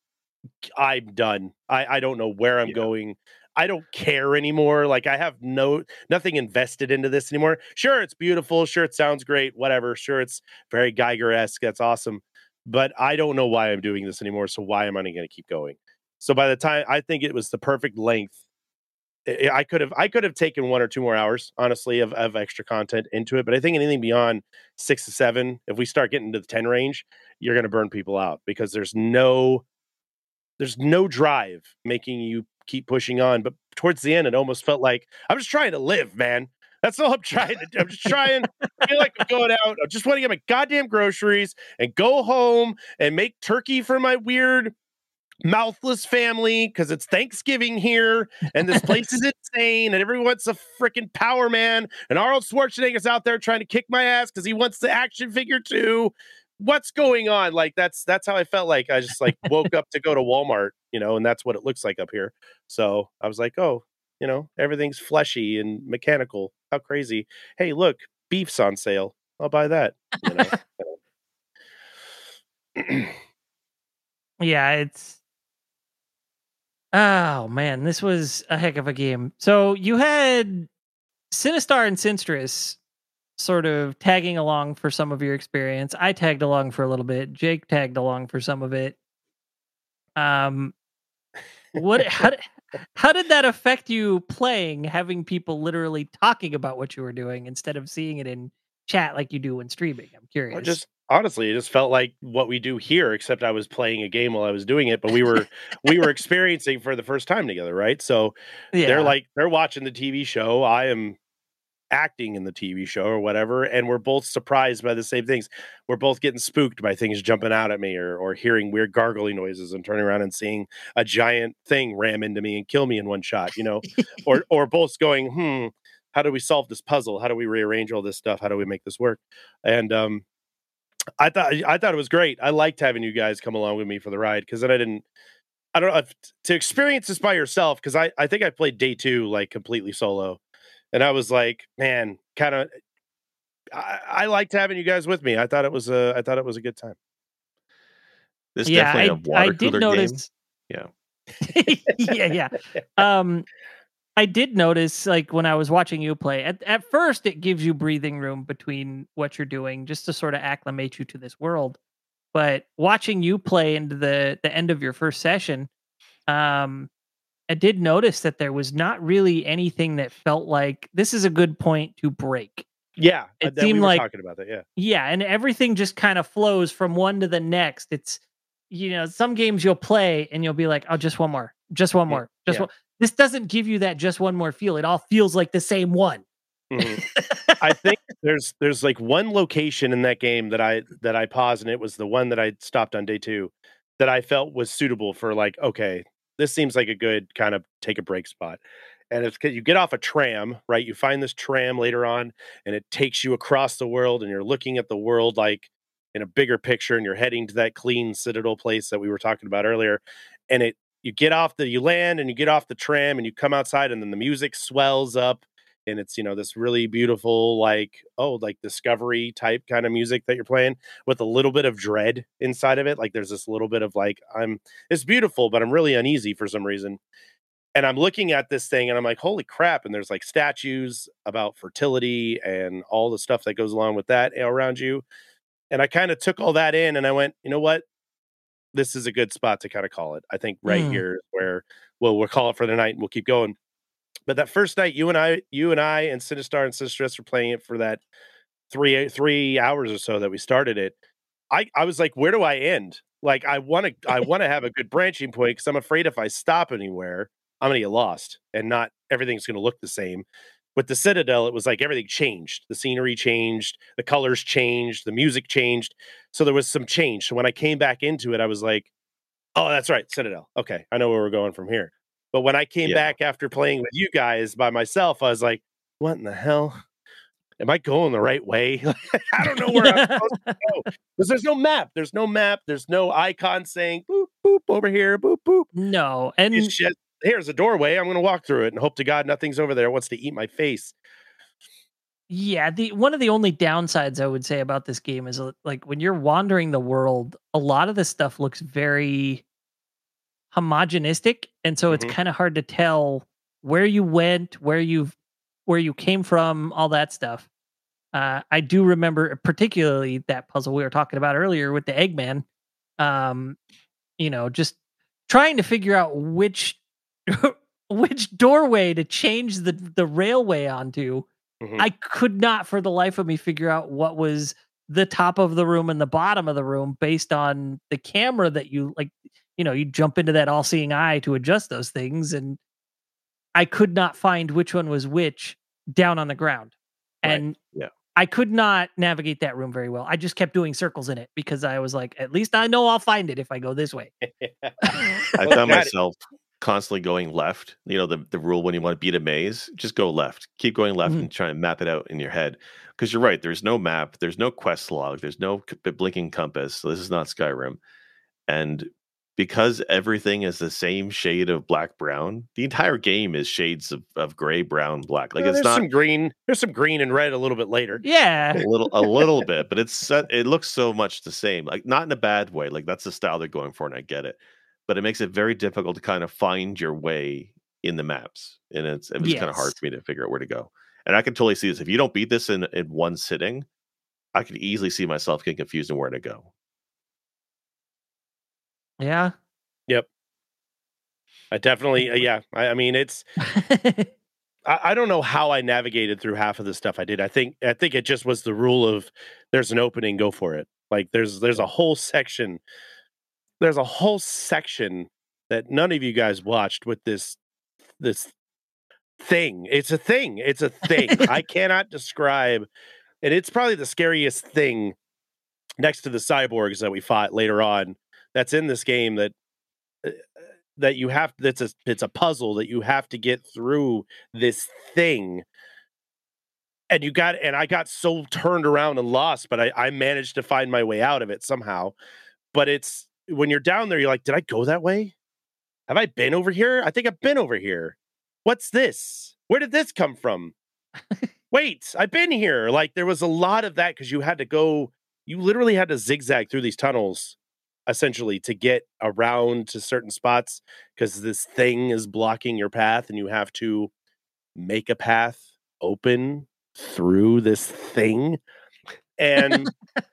I'm done. I, I don't know where I'm Yeah. going. I don't care anymore. Like I have no nothing invested into this anymore. Sure, it's beautiful. Sure, it sounds great. Whatever. Sure, it's very Giger esque. That's awesome. But I don't know why I'm doing this anymore. So why am I going to keep going? So by the time I think it was the perfect length, I I could have I could have taken one or two more hours, honestly, of, of extra content into it. But I think anything beyond six to seven, if we start getting to the ten range, you're going to burn people out because there's no there's no drive making you keep pushing on. But towards the end, it almost felt like I'm just trying to live, man. That's all I'm *laughs* trying to do. I'm just trying. I feel like I'm going out. I just want to get my goddamn groceries and go home and make turkey for my weird mouthless family because it's Thanksgiving here and this place is *laughs* insane and everyone's a freaking power man and Arnold Schwarzenegger's out there trying to kick my ass because he wants the action figure too. What's going on? Like that's that's how I felt like I just like woke up to go to Walmart, you know, and that's what it looks like up here. So I was like, oh, you know, everything's fleshy and mechanical. How crazy. Hey, look, beef's on sale. I'll buy that. You know. *laughs* *clears throat* yeah, it's Oh man, this was a heck of a game. So you had Sinistar and Sinstress sort of tagging along for some of your experience. I tagged along for a little bit. Jake tagged along for some of it. Um, what? *laughs* How, did- how did that affect you playing? Having people literally talking about what you were doing instead of seeing it in chat like you do when streaming. I'm curious. Just honestly, it just felt like what we do here, except I was playing a game while I was doing it, but we were *laughs* we were experiencing for the first time together, right? So yeah. they're like they're watching the TV show. I am acting in the TV show or whatever, and we're both surprised by the same things. We're both getting spooked by things jumping out at me or or hearing weird gargling noises and turning around and seeing a giant thing ram into me and kill me in one shot, you know, or *laughs* or both going, hmm, how do we solve this puzzle? How do we rearrange all this stuff? How do we make this work? And um I thought I thought it was great. I liked having you guys come along with me for the ride because then I didn't I don't know if, to experience this by yourself because I I think I played day two like completely solo, and I was like, man, kind of. I, I liked having you guys with me. I thought it was a I thought it was a good time. This yeah, definitely a I, water I did cooler notice. Yeah. *laughs* yeah, yeah. Um, I did notice, like when I was watching you play, at at first it gives you breathing room between what you're doing, just to sort of acclimate you to this world. But watching you play into the the end of your first session, um, I did notice that there was not really anything that felt like this is a good point to break. Yeah, It uh, that- seemed we like- talking about that. Yeah, Yeah, and everything just kind of flows from one to the next. It's you know, some games you'll play and you'll be like, "Oh, just one more. Just one Yeah, more. Just yeah. one." This doesn't give you that just one more feel. It all feels like the same one. Mhm. *laughs* I think there's there's like one location in that game that I that I paused and it was the one that I stopped on day two that I felt was suitable for like okay this seems like a good kind of take a break spot. And it's 'cause you get off a tram right? You find this tram later on and it takes you across the world and you're looking at the world like in a bigger picture and you're heading to that clean citadel place that we were talking about earlier and it you get off the you land and you get off the tram and you come outside and then the music swells up and it's you know this really beautiful like oh like discovery type kind of music that you're playing with a little bit of dread inside of it like there's this little bit of like i'm it's beautiful but i'm really uneasy for some reason. And i'm looking at this thing and i'm like holy crap and there's like statues about fertility and all the stuff that goes along with that around you. And i kind of took all that in and i went you know what? This is a good spot to kind of call it. I think right Mm. here is where well we'll call it for the night and we'll keep going but that first night, you and I, you and I, and Sinistar and Sistress were playing it for that three eh, three hours or so that we started it. I I was like, where do I end? Like, I want to I *laughs* want to have a good branching point because I'm afraid if I stop anywhere, I'm gonna get lost and not everything's gonna look the same. With the Citadel, it was like everything changed. The scenery changed, the colors changed, the music changed. So there was some change. So when I came back into it, I was like, oh, that's right, Citadel. Okay, I know where we're going from here. But when I came Yeah. back after playing with you guys by myself, I was like, what in the hell? Am I going the right way? *laughs* I don't know where I'm supposed to *laughs* go. Because there's no map. There's no map. There's no icon saying boop, boop over here, boop, boop. no, and It's just here's a doorway. I'm going to walk through it and hope to God nothing's over there wants to eat my face. yeah, the one of the only downsides I would say about this game is uh, like when you're wandering the world, a lot of this stuff looks very homogenistic, and so it's Mhm. kind of hard to tell where you went, where you where you came from, all that stuff. Uh, I do remember particularly that puzzle we were talking about earlier with the Eggman. Um, you know, just trying to figure out which *laughs* which doorway to change the the railway onto. Mhm. I could not for the life of me figure out what was the top of the room and the bottom of the room based on the camera that you like you know you jump into that all-seeing eye to adjust those things and I could not find which one was which down on the ground. Right. And Yeah. I could not navigate that room very well. I just kept doing circles in it because I was like, at least I know I'll find it if I go this way. *laughs* I found that- myself constantly going left. You know, the, the rule when you want to beat a maze, just go left. Keep going left Mhm. and try and map it out in your head. Because you're right, there's no map, there's no quest log, there's no blinking compass. So this is not Skyrim. And because everything is the same shade of black brown, the entire game is shades of, of gray, brown, black. Like Well, it's there's not some green. There's some green and red a little bit later. yeah. a little a little bit, but it's it looks so much the same. Like not in a bad way. Like that's the style they're going for, and I get it. But it makes it very difficult to kind of find your way in the maps, and it's it was kind of hard for me to figure out where to go. And I can totally see this. If you don't beat this in, in one sitting, I could easily see myself getting confused and where to go. Yeah. Yep. I definitely, uh, yeah. I, I mean, it's. *laughs* I, I don't know how I navigated through half of the stuff I did. I think I think it just was the rule of there's an opening, go for it. Like there's there's a whole section, there's a whole section that none of you guys watched with this this thing. It's a thing. It's a thing. I *laughs* cannot describe, and it's probably the scariest thing next to the cyborgs that we fought later on. That's in this game that uh, that you have. That's a it's a puzzle that you have to get through this thing. And you got, and I got so turned around and lost, but I, I managed to find my way out of it somehow. But it's when you're down there, you're like, did I go that way? Have I been over here? I think I've been over here. What's this? Where did this come from? Wait, I've been here. Like there was a lot of that because you had to go, you literally had to zigzag through these tunnels essentially to get around to certain spots because this thing is blocking your path and you have to make a path open through this thing. And *laughs*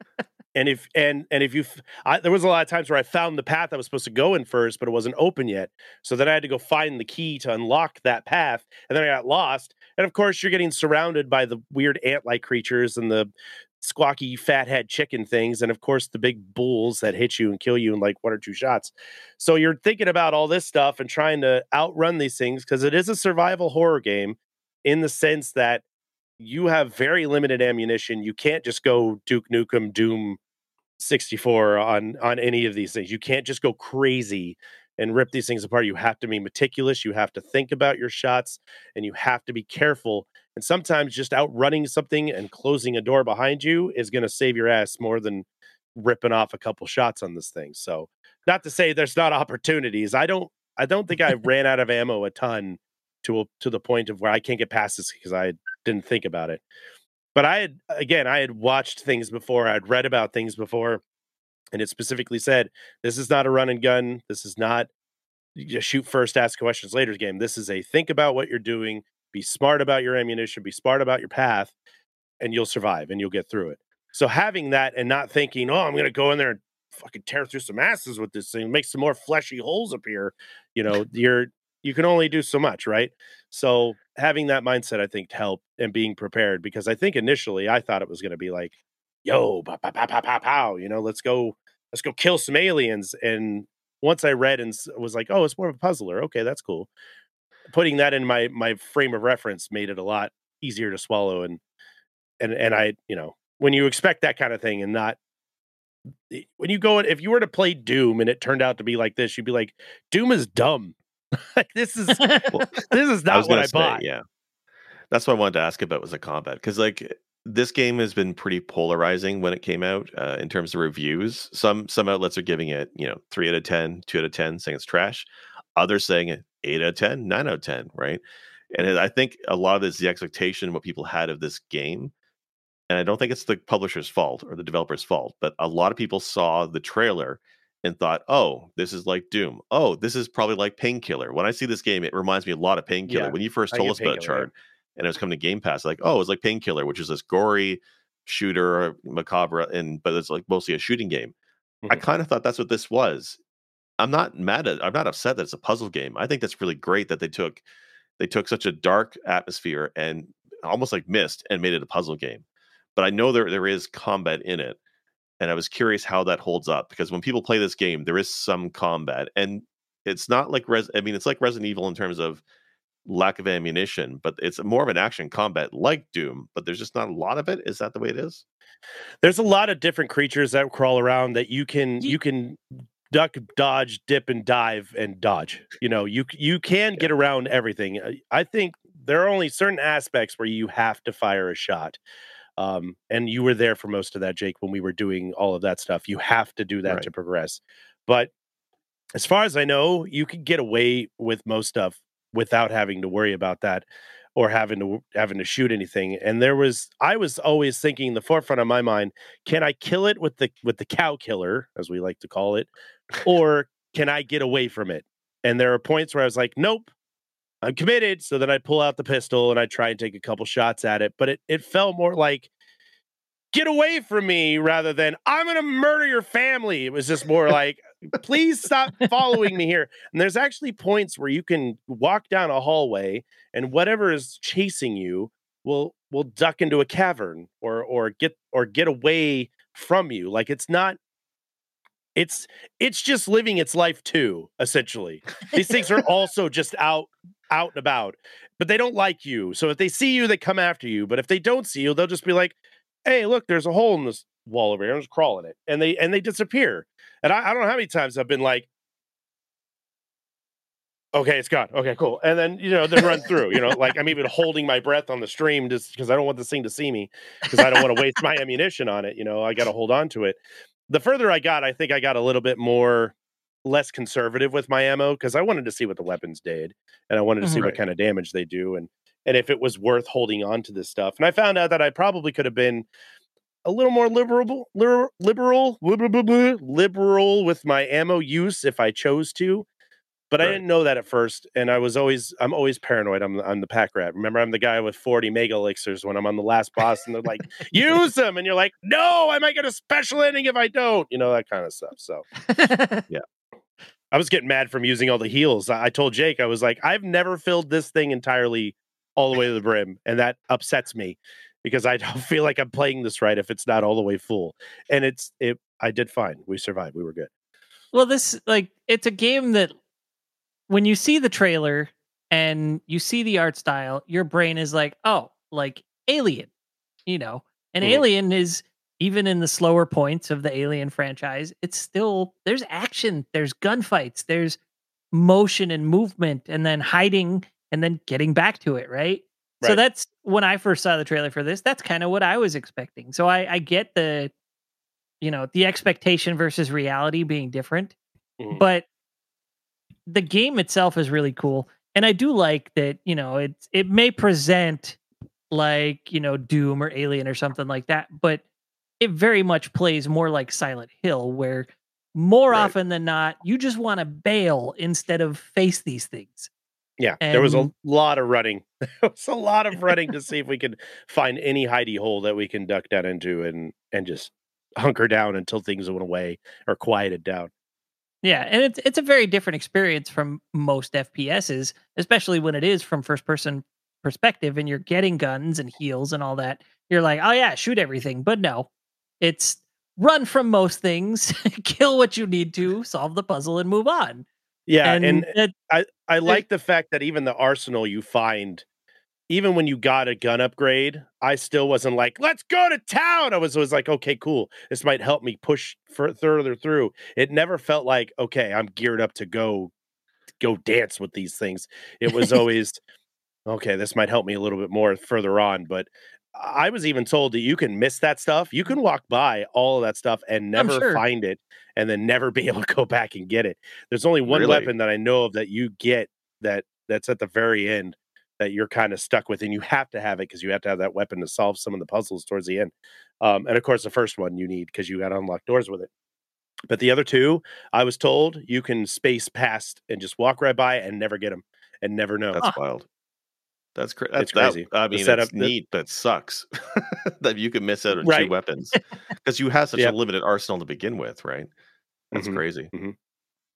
and if and and if you I, there was a lot of times where i found the path i was supposed to go in first but it wasn't open yet so then i had to go find the key to unlock that path and then i got lost and of course you're getting surrounded by the weird ant-like creatures and the squawky fathead chicken things and of course the big bulls that hit you and kill you in like one or two shots so you're thinking about all this stuff and trying to outrun these things because it is a survival horror game in the sense that you have very limited ammunition. You can't just go Duke Nukem Doom 64 on on any of these things. You can't just go crazy and rip these things apart. You have to be meticulous. You have to think about your shots and you have to be careful. And sometimes just outrunning something and closing a door behind you is going to save your ass more than ripping off a couple shots on this thing. So, not to say there's not opportunities. I don't I don't think I ran out of ammo a ton to a, to the point of where I can't get past this because I didn't think about it. But I had again, I had watched things before, I'd read about things before, and it specifically said this is not a run and gun. This is not shoot first, ask questions later game. This is a think about what you're doing, be smart about your ammunition, be smart about your path, and you'll survive and you'll get through it. So having that and not thinking, oh, I'm gonna go in there and fucking tear through some asses with this thing, make some more fleshy holes appear. You know, *laughs* you're you can only do so much, right? So having that mindset, I think, helped and being prepared because I think initially I thought it was going to be like, yo, pow, pow, pow, pow, pow, you know, let's go, let's go kill some aliens. And once I read and was like, oh, it's more of a puzzler. Okay, that's cool. Putting that in my my frame of reference made it a lot easier to swallow. And and and I, you know, when you expect that kind of thing and not when you go if you were to play Doom and it turned out to be like this, you'd be like, Doom is dumb. *laughs* like this is well, *laughs* this is not I what I say, bought. Yeah, that's what I wanted to ask about was the combat because like this game has been pretty polarizing when it came out uh, in terms of reviews. Some some outlets are giving it you know three out of 10, 2 out of ten, saying it's trash. Others saying eight out of 10, 9 out of ten, right? And I think a lot of this is the expectation what people had of this game. And I don't think it's the publisher's fault or the developer's fault, but a lot of people saw the trailer and thought, "Oh, this is like Doom. Oh, this is probably like Painkiller." When I see this game, it reminds me a lot of Painkiller. Yeah, when you first told us about Chard, and it was coming to Game Pass, like, "Oh, it's like Painkiller, which is this gory shooter, macabre, and but it's like mostly a shooting game." Mm-hmm. I kind of thought that's what this was. I'm not mad at. I'm not upset that it's a puzzle game. I think that's really great that they took they took such a dark atmosphere and almost like Myst and made it a puzzle game. But I know there there is combat in it and I was curious how that holds up because when people play this game, there is some combat, and it's not like res. I mean, it's like Resident Evil in terms of lack of ammunition, but it's more of an action combat like Doom. But there's just not a lot of it. Is that the way it is? There's a lot of different creatures that crawl around that you can you, you can duck, dodge, dip, and dive and dodge. You know, you you can get around everything. I think there are only certain aspects where you have to fire a shot. Um, and you were there for most of that, Jake, when we were doing all of that stuff. You have to do that right. to progress. But as far as I know, you can get away with most stuff without having to worry about that or having to having to shoot anything. And there was I was always thinking in the forefront of my mind, can I kill it with the with the cow killer, as we like to call it, or can I get away from it? And there are points where I was like, nope, I'm committed. So then I pull out the pistol and I try and take a couple shots at it. But it, it felt more like, get away from me rather than I'm to murder your family. It was just more like, please stop following me here. And there's actually points where you can walk down a hallway and whatever is chasing you will will duck into a cavern or or get or get away from you. Like it's not it's it's just living its life too essentially these things are *laughs* also just out out and about but they don't like you so if they see you they come after you but if they don't see you they'll just be like hey look there's a hole in this wall over here i'm just crawling it and they and they disappear and I, I don't know how many times i've been like okay it's gone okay cool and then you know then run through you know *laughs* like i'm even holding my breath on the stream just because i don't want this thing to see me because i don't want to waste my ammunition on it you know i got to hold on to it the further I got, I think I got a little bit more less conservative with my ammo because I wanted to see what the weapons did and I wanted to see right. what kind of damage they do and and if it was worth holding on to this stuff. And I found out that I probably could have been a little more liberal liberal liberal liberal with my ammo use if I chose to but right. I didn't know that at first, and I was always I'm always paranoid. I'm I'm the pack rat. Remember, I'm the guy with 40 mega elixirs when I'm on the last boss, and they're like, use *laughs* them, and you're like, no, I might get a special ending if I don't. You know that kind of stuff. So *laughs* yeah. I was getting mad from using all the heals. I, I told Jake, I was like, I've never filled this thing entirely all the way to the brim, and that upsets me because I don't *laughs* feel like I'm playing this right if it's not all the way full. And it's it. I did fine. We survived. We were good. Well, this like it's a game that when you see the trailer and you see the art style, your brain is like, oh, like Alien, you know. And mm-hmm. Alien is even in the slower points of the Alien franchise, it's still there's action, there's gunfights, there's motion and movement, and then hiding and then getting back to it, right? Right. So that's when I first saw the trailer for this. That's kind of what I was expecting. So I, I get the, you know, the expectation versus reality being different, mm-hmm. but the game itself is really cool. And I do like that, you know, it it may present like, you know, Doom or Alien or something like that, but it very much plays more like Silent Hill, where more right. often than not, you just want to bail instead of face these things. Yeah, and, there was a lot of running. *laughs* there was a lot of running to see if we *laughs* could find any hidey hole that we can duck down into and and just hunker down until things went away or quieted down. Yeah, and it's it's a very different experience from most FPSs, especially when it is from first person perspective and you're getting guns and heals and all that. You're like, "Oh yeah, shoot everything." But no. It's run from most things, *laughs* kill what you need to, solve the puzzle and move on. Yeah, and, and it, I I like the fact that even the arsenal you find even when you got a gun upgrade, I still wasn't like, let's go to town. I was was like, okay, cool. This might help me push further through. It never felt like, okay, I'm geared up to go go dance with these things. It was *laughs* always, okay, this might help me a little bit more further on. But I was even told that you can miss that stuff. You can walk by all of that stuff and never sure. find it and then never *laughs* be able to go back and get it. There's only one really? weapon that I know of that you get that that's at the very end that you're kind of stuck with, and you have to have it because you have to have that weapon to solve some of the puzzles towards the end. Um, and of course, the first one you need because you got to unlock doors with it. But the other two, I was told you can space past and just walk right by and never get them and never know. That's *laughs* wild. That's, cra- that's crazy. That, I mean, it's the, neat, but sucks *laughs* that you can miss out on right. two weapons *laughs* because you have such yep. a limited arsenal to begin with, right? That's mm-hmm. crazy. Mm-hmm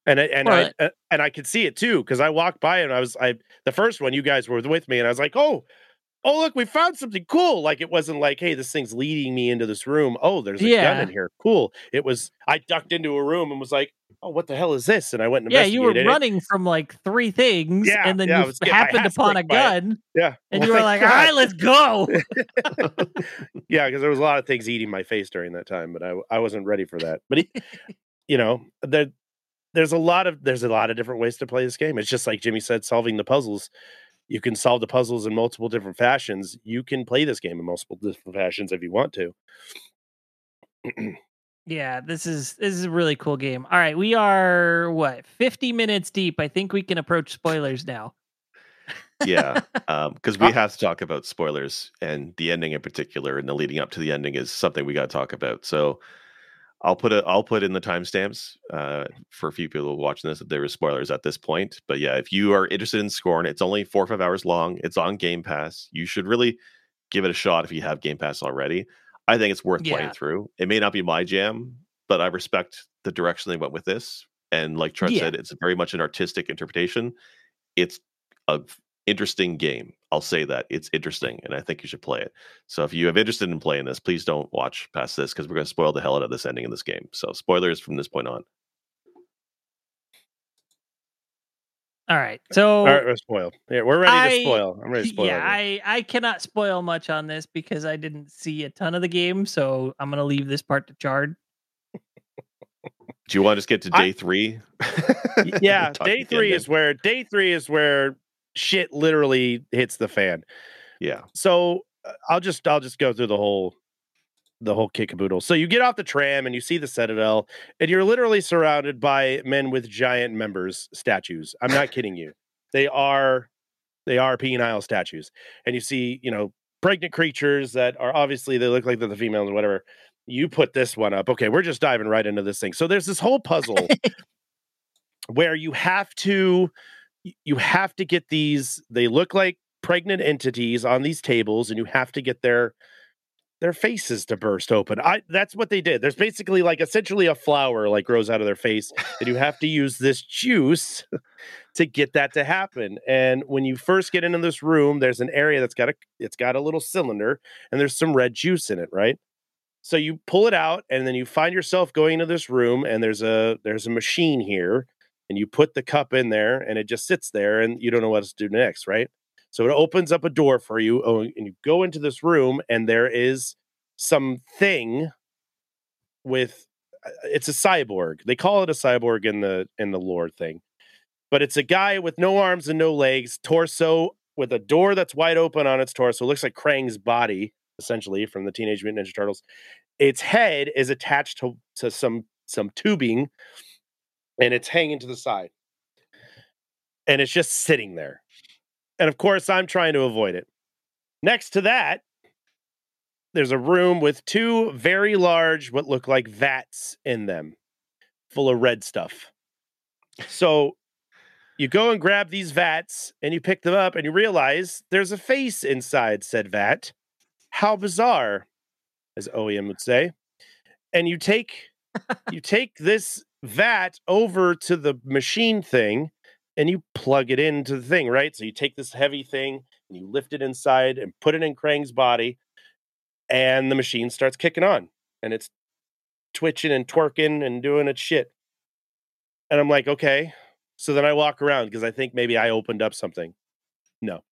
and and I uh, and I could see it too because I walked by and I was I the first one you guys were with me and I was like oh oh look we found something cool like it wasn't like hey this thing's leading me into this room oh there's a yeah. gun in here cool it was I ducked into a room and was like oh what the hell is this and I went and yeah you were running from like three things yeah, and then yeah, you happened upon a gun yeah and you were like God. all right let's go *laughs* yeah because there was a lot of things eating my face during that time but I I wasn't ready for that but. You know the there's a lot of there's a lot of different ways to play this game. It's just like Jimmy said, solving the puzzles. You can solve the puzzles in multiple different fashions. You can play this game in multiple different fashions if you want to. *clears throat* yeah, this is this is a really cool game. All right, we are what 50 minutes deep. I think we can approach spoilers now. yeah, because *laughs* um, we have to talk about spoilers and the ending in particular, and the leading up to the ending is something we got to talk about. So I'll put it. I'll put in the timestamps uh, for a few people watching this. That there are spoilers at this point, but yeah, if you are interested in Scorn, it's only four or five hours long. It's on Game Pass. You should really give it a shot if you have Game Pass already. I think it's worth Yeah. playing through. It may not be my jam, but I respect the direction they went with this. And like Trent Yeah. said, it's very much an artistic interpretation. It's a interesting game. I'll say that it's interesting, and I think you should play it. So if you have interested in playing this, please don't watch past this because we're going to spoil the hell out of this ending of this game. So spoilers from this point on. All right. So All right, we're spoiled. Yeah, we're ready I- to spoil. I'm ready to spoil. yeah, everything. I I cannot spoil much on this because I didn't see a ton of the game, so I'm gonna leave this part to Chard. Do you want to just get to I- day three? yeah, *laughs* day three is where day three is where shit literally hits the fan. yeah. So uh, I'll just I'll just go through the whole the whole kit caboodle. So you get off the tram and you see the Citadel, and you're literally surrounded by men with giant members statues. I'm not kidding you. They are they are penile statues, and you see you know pregnant creatures that are obviously they look like they're the females or whatever. You put this one up. Okay, we're just diving right into this thing. So there's this whole puzzle *laughs* where you have to you have to get these they look like pregnant entities on these tables and you have to get their their faces to burst open. I that's what they did. There's basically like essentially a flower like grows out of their face and you have to use this juice to get that to happen. And when you first get into this room there's an area that's got a it's got a little cylinder and there's some red juice in it right? So you pull it out and then you find yourself going into this room and there's a there's a machine here and you put the cup in there and it just sits there and you don't know what to do next, right? So it opens up a door for you oh, and you go into this room and there is something with uh, it's a cyborg. They call it a cyborg in the in the lore thing. But it's a guy with no arms and no legs, torso with a door that's wide open on its torso. It looks like Krang's body essentially from the Teenage Mutant Ninja Turtles. Its head is attached to, to some some tubing and it's hanging to the side. And it's just sitting there. And of course, I'm trying to avoid it. Next to that, there's a room with two very large, what look like vats in them, full of red stuff. So you go and grab these vats and you pick them up and you realize there's a face inside said vat. How bizarre, as OEM would say. And you take you *laughs* take this vat over to the machine thing and you plug it into the thing, right? So you take this heavy thing and you lift it inside and put it in Krang's body, and the machine starts kicking on and it's twitching and twerking and doing its shit. And I'm like, okay. So then I walk around because I think maybe I opened up something. No,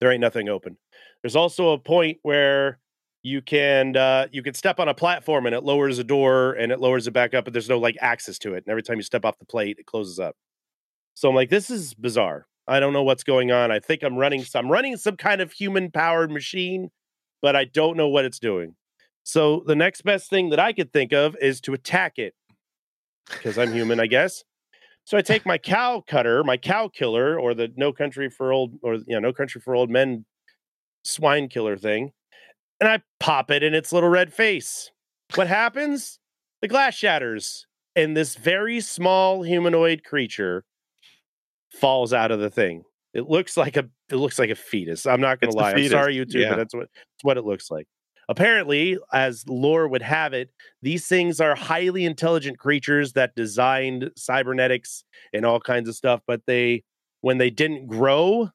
there ain't nothing open. There's also a point where you can uh, you can step on a platform and it lowers a door and it lowers it back up, but there's no like access to it. And every time you step off the plate, it closes up. So I'm like, this is bizarre. I don't know what's going on. I think I'm running some I'm running some kind of human powered machine, but I don't know what it's doing. So the next best thing that I could think of is to attack it because I'm human, I guess. So I take my cow cutter, my cow killer, or the No Country for Old, or you know, No Country for Old Men swine killer thing, and I pop it in its little red face. What happens? The glass shatters, and this very small humanoid creature falls out of the thing. It looks like a it looks like a fetus. I'm not gonna It's lie. I'm sorry, YouTube, yeah. but that's what that's what it looks like. Apparently, as lore would have it, these things are highly intelligent creatures that designed cybernetics and all kinds of stuff, but they when they didn't grow,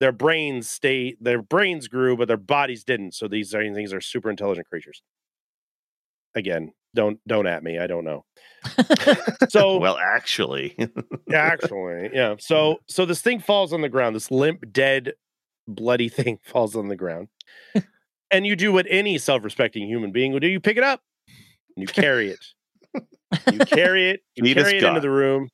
their brains stay their brains grew, but their bodies didn't. So these are, things are super intelligent creatures. Again, don't don't at me. I don't know. *laughs* So well, actually, *laughs* actually, yeah. So so this thing falls on the ground. This limp, dead, bloody *laughs* thing falls on the ground. and you do what any self-respecting human being would do. You pick it up and you carry it. You carry it, you Fetus carry it into the room.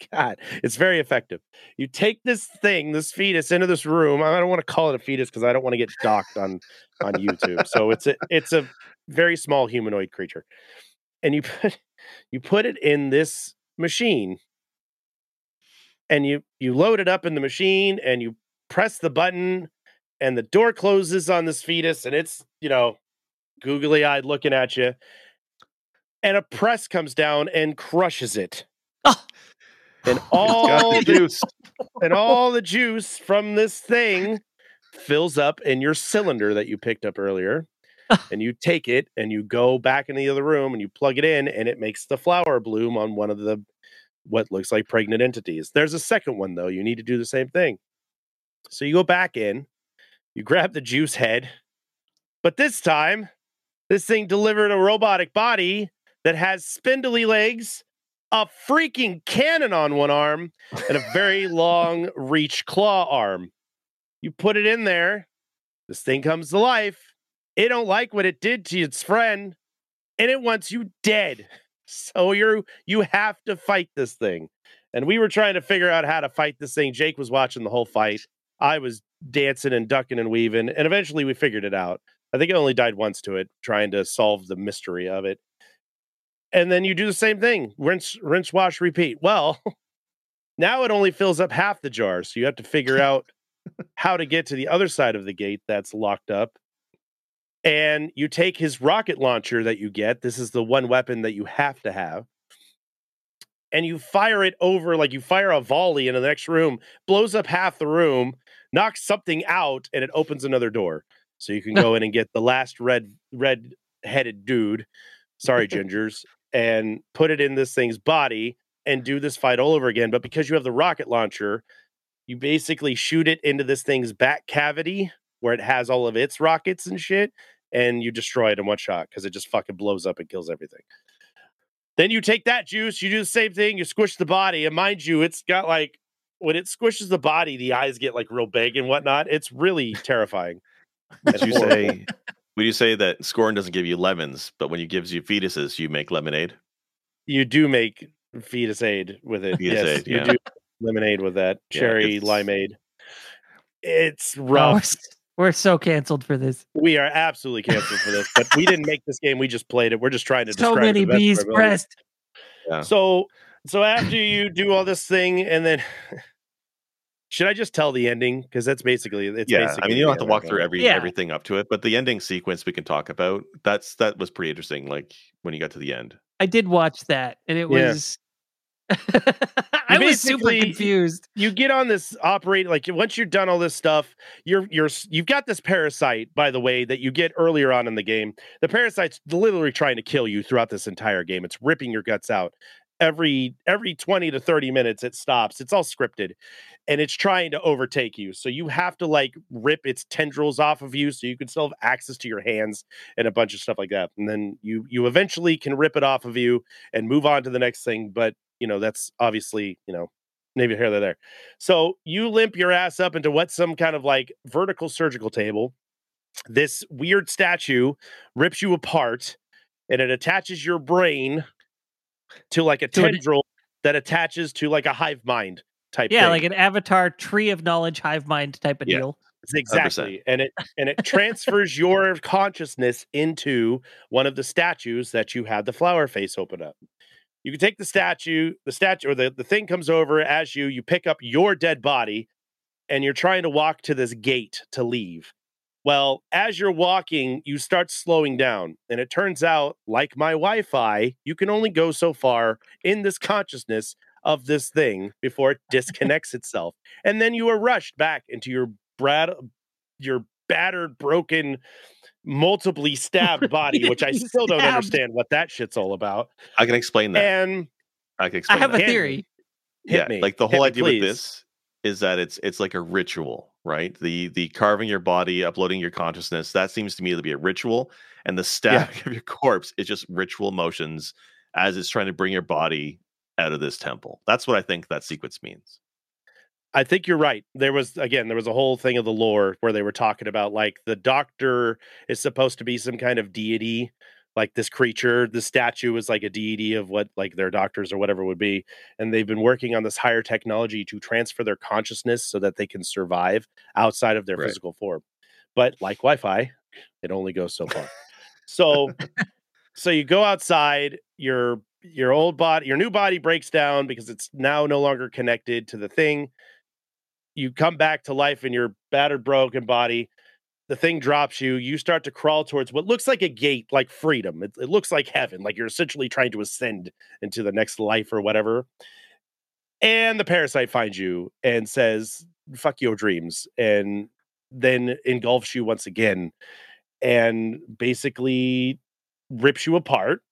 *laughs* God, it's very effective. You take this thing, this fetus, into this room. I don't want to call it a fetus because I don't want to get docked on on YouTube. So it's a it's a very small humanoid creature, and you put you put it in this machine, and you you load it up in the machine, and you press the button, and the door closes on this fetus, and it's you know googly eyed looking at you. And a press comes down and crushes it. Oh. And *laughs* all the juice. and all the juice from this thing fills up in your cylinder that you picked up earlier. *laughs* and you take it and you go back in the other room and you plug it in and it makes the flower bloom on one of the what looks like pregnant entities. There's a second one though. You need to do the same thing. So you go back in, you grab the juice head, but this time this thing delivered a robotic body that has spindly legs, a freaking cannon on one arm, and a very *laughs* long reach claw arm. You put it in there, this thing comes to life. It don't like what it did to its friend, and it wants you dead. *laughs* So you're you have to fight this thing. And we were trying to figure out how to fight this thing. Jake was watching the whole fight. I was dancing and ducking and weaving, and eventually we figured it out. I think I only died once to it, trying to solve the mystery of it. And then you do the same thing rinse, rinse, wash, repeat. Well, *laughs* now it only fills up half the jar. So you have to figure out how to get to the other side of the gate that's locked up. And you take his rocket launcher that you get. This is the one weapon that you have to have. And you fire it over, like you fire a volley into the next room, blows up half the room, knocks something out, and it opens another door. So you can go *laughs* in and get the last red red headed dude. Sorry, *laughs* gingers, and put it in this thing's body and do this fight all over again. But because you have the rocket launcher, you basically shoot it into this thing's back cavity where it has all of its rockets and shit, and you destroy it in one shot because it just fucking blows up and kills everything. Then you take that juice, you do the same thing, you squish the body, and mind you, it's got like when it squishes the body, the eyes get like real big and whatnot. It's really terrifying. *laughs* Would you horrible. say? Would you say that Scorn doesn't give you lemons, but when you gives you fetuses, you make lemonade? you do make fetus aid with it. Fetus yes, aid, you yeah. do lemonade with that Yeah, cherry it's- limeade. It's Oh, rough. we're, we're so canceled for this. We are absolutely canceled for this, but we didn't make this game. We just played it. We're just trying to So describe many the best bees pressed. Yeah. So, so after you do all this thing, and then should I just tell the ending? Because that's basically it's. yeah, I mean, you don't have to walk through every Yeah. everything up to it, but the ending sequence we can talk about. That's that was pretty interesting. Like when you got to the end. I did watch that, and it Yeah. was. *laughs* I was super confused. you get on this operate like once you're done all this stuff you're you're you've got this parasite by the way that you get earlier on in the game the parasite's literally trying to kill you throughout this entire game it's ripping your guts out every every 20 to 30 minutes it stops it's all scripted and it's trying to overtake you so you have to like rip its tendrils off of you so you can still have access to your hands and a bunch of stuff like that and then you you eventually can rip it off of you and move on to the next thing but you know that's obviously you know maybe here they're there. So you limp your ass up into what's some kind of like vertical surgical table. This weird statue rips you apart and it attaches your brain to like a tendril that attaches to like a hive mind type Yeah, thing. like an avatar tree of knowledge hive mind type of Yeah. deal. Exactly. And it and it *laughs* transfers your consciousness into one of the statues that you had the flower face open up. You can take the statue, the statue or the, the thing comes over as you, you pick up your dead body and you're trying to walk to this gate to leave. Well, as you're walking, you start slowing down. And it turns out, like my Wi Fi, you can only go so far in this consciousness of this thing before it disconnects itself. And then you are rushed back into your Brad, your battered, broken, multiply stabbed *laughs* body, which I still don't understand what that shit's all about. I can explain that. And I can explain I explain have a that. Hit me. theory. hit yeah, me. like the whole me, idea please. with this is that it's it's like a ritual, right? The the carving your body, uploading your consciousness, that seems to me to be a ritual, and the stabbing *laughs* of your corpse is just ritual motions as it's trying to bring your body out of this temple. That's what I think that sequence means. I think you're right. There was again, there was a whole thing of the lore where they were talking about like the doctor is supposed to be some kind of deity, like this creature. The statue is like a deity of what like their doctors or whatever would be, and they've been working on this higher technology to transfer their consciousness so that they can survive outside of their Right. physical form. But like Wi-Fi, it only goes so far. so, *laughs* so you go outside. Your your old body, your new body breaks down because it's now no longer connected to the thing you come back to life in your battered broken body the thing drops you. You start to crawl towards what looks like a gate, like freedom. It, it looks like heaven, like you're essentially trying to ascend into the next life or whatever. And the parasite finds you and says, "Fuck your dreams," and then engulfs you once again, and basically rips you apart,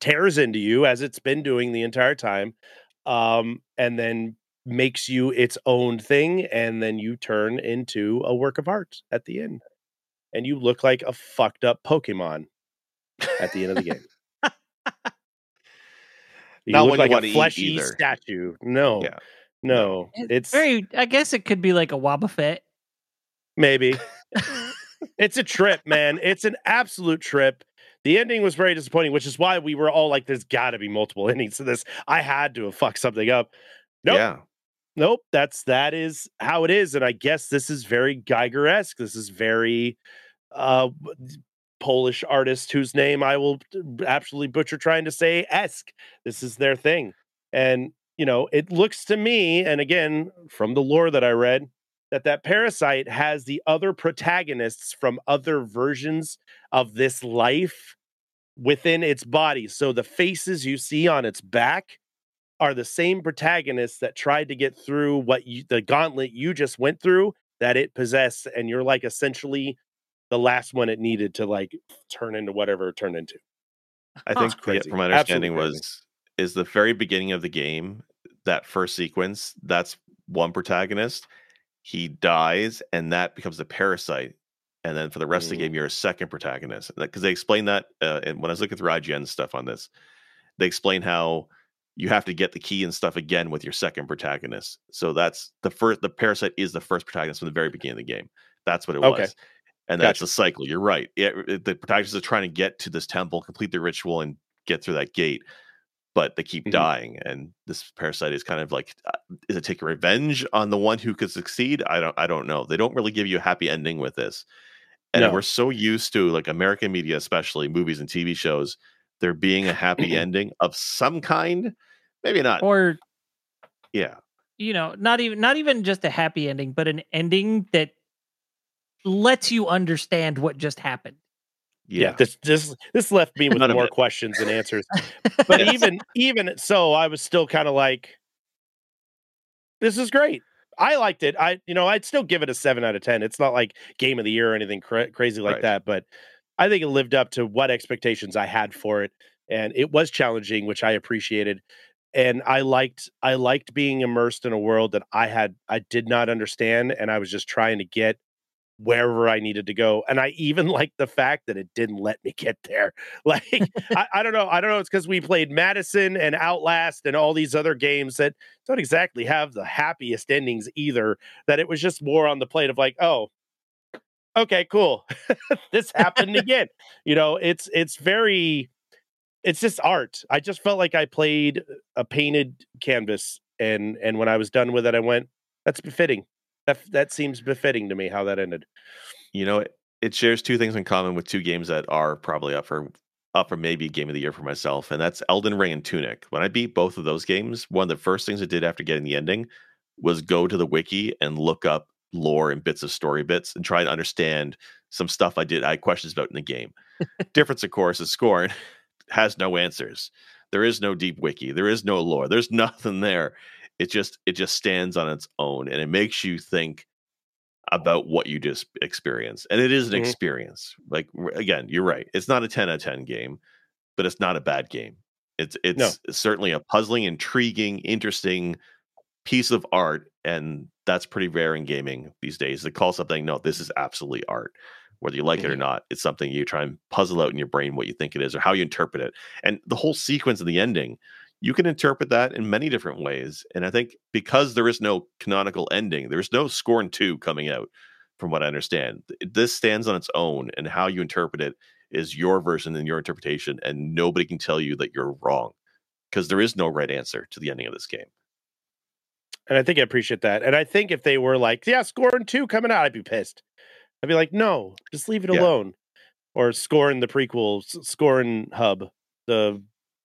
tears into you as it's been doing the entire time, um, and then makes you its own thing and then you turn into a work of art at the end. And you look like a fucked up pokemon at the end of the game. You Not look when you like a fleshy statue. No Yeah. no. It's it's very. I guess it could be like a Wobbuffet. maybe. *laughs* It's a trip man. It's an absolute trip the ending was very disappointing which is why we were all like there's got to be multiple *laughs* endings to this. I had to have fucked something up. Nope. Yeah. nope. That's that is how it is and i guess this is very Giger-esque. This is very uh polish artist whose name i will absolutely butcher trying to say esque. This is their thing and you know it looks to me and again from the lore that i read that that parasite has the other protagonists from other versions of this life within its body so the faces you see on its back are the same protagonists that tried to get through what you, the gauntlet you just went through that it possessed and you're like essentially the last one it needed to like turn into whatever it turned into I Huh. think, yeah, from my Absolutely understanding, crazy. was is the very beginning of the game. That first sequence, that's one protagonist. He dies, and that becomes a parasite. And then for the rest of the Mm. game, you're a second protagonist because they explain that. Uh, and when I was looking through IGN stuff on this, they explain how you have to get the key and stuff again with your second protagonist. So that's the first. The parasite is the first protagonist from the very beginning of the game. That's what it Okay. was. And that's Gotcha. a cycle. You're right. It, it- the protagonists are trying to get to this temple, complete the ritual, and get through that gate, but they keep Mhm. dying. And this parasite is kind of like, uh, is it taking revenge on the one who could succeed? I don't. I don't know. They don't really give you a happy ending with this. And No. we're so used to like American media, especially movies and TV shows, there being a happy ending of some kind. Maybe not. Or yeah. you know, not even not even just a happy ending, but an ending that lets you understand what just happened. Yeah. this this this left me *laughs* with None more questions than answers *laughs* but Yes. even even so i was still kind of like this is great i liked it i you know i'd still give it a 7 out of 10 it's not like game of the year or anything cra- crazy like Right. that but i think it lived up to what expectations i had for it and it was challenging which i appreciated and i liked i liked being immersed in a world that i had i did not understand and i was just trying to get wherever I needed to go. And I even *laughs* liked the fact that it didn't let me get there. *laughs* Like, I, I don't know. I don't know. It's because we played Madison and Outlast and all these other games that don't exactly have the happiest endings either. That it was just more on the plate of like, oh, okay, cool. *laughs* this happened again. You know, it's it's very it's just art. I just felt like I played a painted canvas and and when I was done with it, I went, that's befitting. That that seems befitting to me how that ended. You know, it, it shares two things in common with two games that are probably up for up for maybe game of the year for myself, and that's Elden Ring and Tunic. When I beat both of those games, one of the first things I did after getting the ending was go to the wiki and look up lore and bits of story bits and try to understand some stuff I did I had questions about in the game. Difference, of course, is Scorn *laughs* has no answers. There is no deep wiki. There is no lore. There's *laughs* nothing there. It just it just stands on its own and it makes you think about what you just experienced. And it is an Mhm. experience. Like again, you're right. It's not a 10 out of 10 game, but it's not a bad game. It's it's certainly a puzzling, intriguing, interesting piece of art and that's pretty rare in gaming these days to call something no this is absolutely art whether you like it or not it's something you try and puzzle out in your brain what you think it is or how you interpret it and the whole sequence of the ending you can interpret that in many different ways and i think because there is no canonical ending there's no scorn 2 coming out from what i understand this stands on its own and how you interpret it is your version and your interpretation and nobody can tell you that you're wrong because there is no right answer to the ending of this game And I think I appreciate that. And I think if they were like, yeah, Scorn two coming out, I'd be pissed. I'd be like, no, just leave it Yeah. alone. Or Scorn the prequel, s- scoring hub, the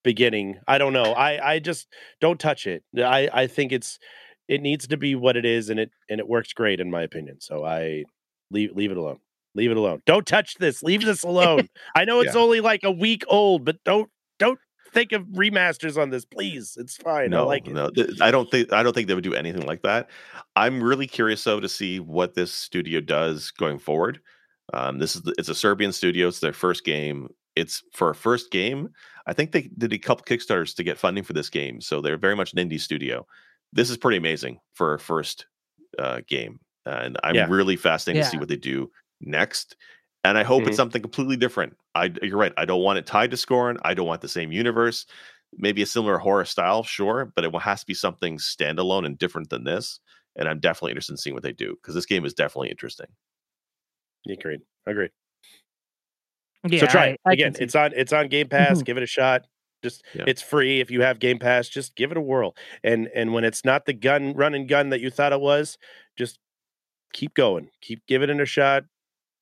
beginning. I don't know. I I just don't touch it. I I think it's it needs to be what it is, and it and it works great in my opinion. So I leave leave it alone. Leave it alone. Don't touch this. Leave this alone. *laughs* I know it's Yeah. only like a week old, but don't don't think of remasters on this, please. It's fine. I No, like it. no, I don't think I don't think they would do anything like that. I'm really curious though to see what this studio does going forward. Um, this is the- it's a Serbian studio. It's their first game. It's for a first game. I think they did a couple kickstarters to get funding for this game, so they're very much an indie studio. This is pretty amazing for a first uh, game, and I'm Yeah. really fascinated to see what they do next. And I hope Mhm. it's something completely different. I you're right. I don't want it tied to Scorn. I don't want the same universe maybe a similar horror style, sure, but it has to be something standalone and different than this. And I'm definitely interested in seeing what they do because this game is definitely interesting. Agreed. Agreed. Yeah, so try it I again. It's on it's on Game Pass. Mhm. Give it a shot. Just Yeah. it's free if you have Game Pass. Just give it a whirl. And and when it's not the gun run and gun that you thought it was, just keep going. Keep giving it a shot.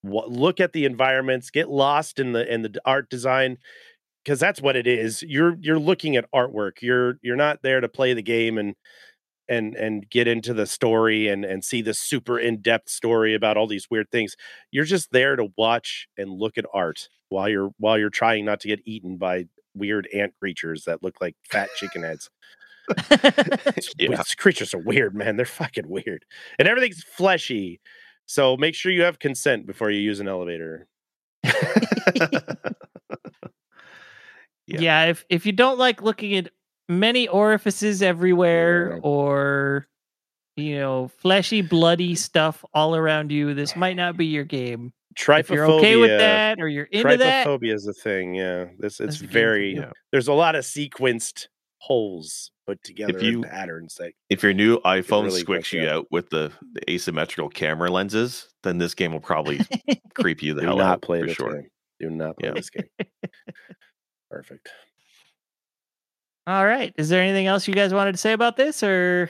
Look at the environments. Get lost in the in the art design because that's what it is. You're you're looking at artwork. You're you're not there to play the game and and and get into the story and and see the super in-depth story about all these weird things you're just there to watch and look at art while you're while you're trying not to get eaten by weird ant creatures that look like fat chicken heads *laughs* Yeah. these creatures are weird man they're fucking weird and everything's fleshy so make sure you have consent before you use an elevator *laughs* *laughs* Yeah. yeah. if if you don't like looking at many orifices everywhere Yeah. or you know fleshy bloody stuff all around you this might not be your game if you're okay with that or you're into that trypophobia is a thing yeah this it's the game for very. Yeah. there's a lot of sequenced holes put together in you- patterns that If your new iPhone really squicks you you out with the, the asymmetrical camera lenses, then this game will probably *laughs* creep you the do hell not out play for this sure. game do not play Yeah. this game *laughs* perfect all right is there anything else you guys wanted to say about this or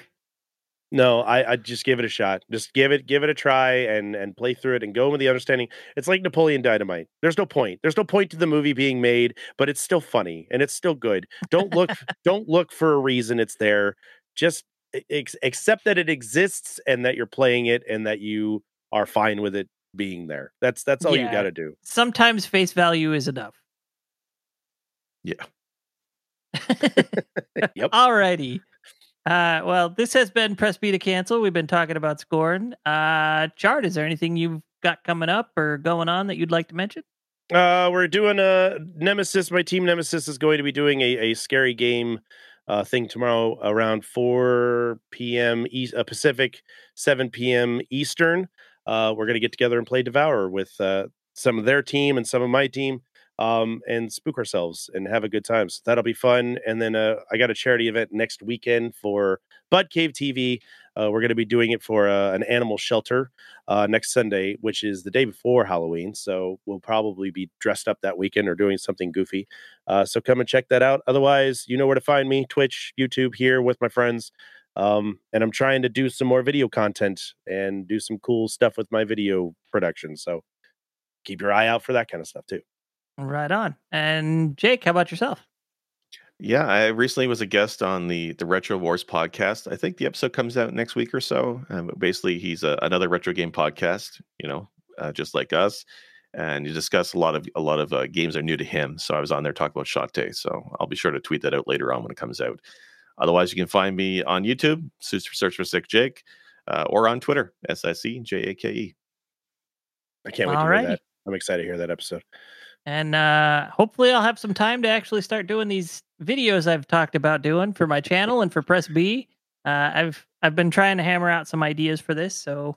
No, I, I just give it a shot. Just give it, give it a try, and and play through it, and go with the understanding. It's like Napoleon Dynamite. There's no point. There's no point to the movie being made, but it's still funny and it's still good. Don't look, *laughs* don't look for a reason it's there. Just ex- accept that it exists and that you're playing it and that you are fine with it being there. That's that's all you got to do. sometimes face value is enough Yeah. *laughs* Yep. Alrighty. Uh, well, this has been Press B to Cancel. We've been talking about Scorn. Uh, Chard, is there anything you've got coming up or going on that you'd like to mention? Uh, we're doing a Nemesis. My team Nemesis is going to be doing a, a scary game uh, thing tomorrow around 4 p.m. East, uh, Pacific, 7 p.m. Eastern. Uh, we're going to get together and play Devour with uh, some of their team and some of my team um, and spook ourselves and have a good time. So that'll be fun. And then uh, I got a charity event next weekend for Bud Cave TV. Uh, we're going to be doing it for uh, an animal shelter uh, next Sunday, which is the day before Halloween. So we'll probably be dressed up that weekend or doing something goofy. Uh, so come and check that out. Otherwise, you know where to find me Twitch, YouTube, here with my friends. Um, and I'm trying to do some more video content and do some cool stuff with my video production. So keep your eye out for that kind of stuff too. Right on. And Jake, how about yourself? Yeah, I recently was a guest on the the Retro Wars podcast. I think the episode comes out next week or so. Um, basically, he's a, another retro game podcast, you know, uh, just like us, and you discuss a lot of a lot of uh, games are new to him. So I was on there talking about Shantae. So I'll be sure to tweet that out later on when it comes out. Otherwise, you can find me on YouTube, search search for SicJake, uh, or on Twitter, S I C J A K E. I can't wait to hear that. I'm excited to hear that episode. And uh, hopefully, I'll have some time to actually start doing these videos I've talked about doing for my channel and for Press B. Uh, I've I've been trying to hammer out some ideas for this, so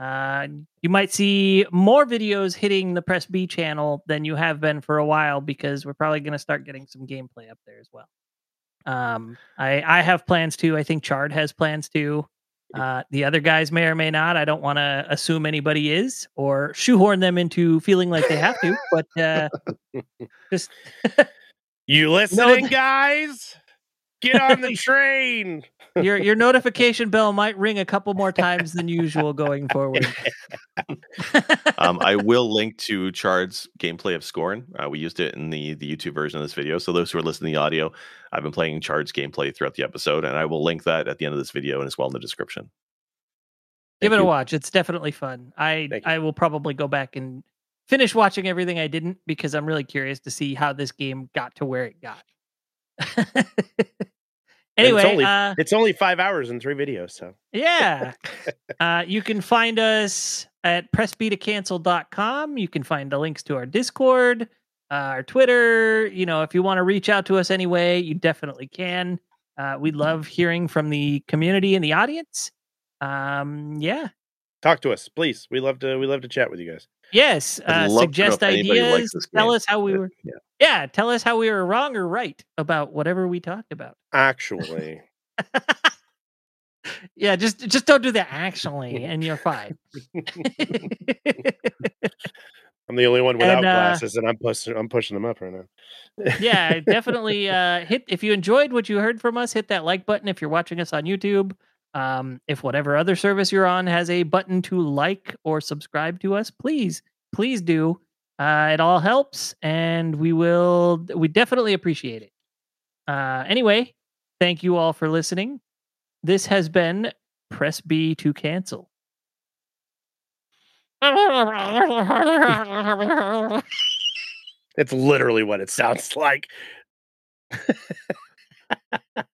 uh, you might see more videos hitting the Press B channel than you have been for a while because we're probably going to start getting some gameplay up there as well. Um, I I have plans too. I think Chard has plans too. Uh, the other guys may or may not. I don't want to assume anybody is or shoehorn them into feeling like they have to. But uh, *laughs* just You *laughs* listening, th- guys? Get on the train. *laughs* your your notification bell might ring a couple more times than usual going forward. *laughs* um, I will link to Chard's gameplay of Scorn. Uh, we used it in the the YouTube version of this video. So those who are listening to the audio, I've been playing Chard's gameplay throughout the episode, and I will link that at the end of this video and as well in the description. Give Thank it a watch. It's definitely fun. I I will probably go back and finish watching everything I didn't because I'm really curious to see how this game got to where it got. *laughs* anyway, only- uh, It's only five hours and three videos, so yeah. uh, you can find us at pressbtocancel.com. You can find the links to our Discord, uh, our Twitter. You know, if you want to reach out to us anyway, you definitely can. Uh, we love hearing from the community and the audience. Um, yeah. talk to us, please. We love to we love to chat with you guys. Yes. Uh, love to know suggest if anybody likes ideas. Tell game. us how we were. Yeah. Yeah. Tell us how we were wrong or right about whatever we talked about. *laughs* Actually, Yeah. Just just don't do that actually, *laughs* and you're fine. *laughs* I'm the only one without And, uh, glasses, and I'm pushing I'm pushing them up right now. yeah, definitely uh hit if you enjoyed what you heard from us, hit that like button if you're watching us on YouTube. Um if whatever other service you're on has a button to like or subscribe to us, please, please do. Uh it all helps and we will we definitely appreciate it. Uh anyway, thank you all for listening. This has been Press B to cancel. It's literally what it sounds like. *laughs*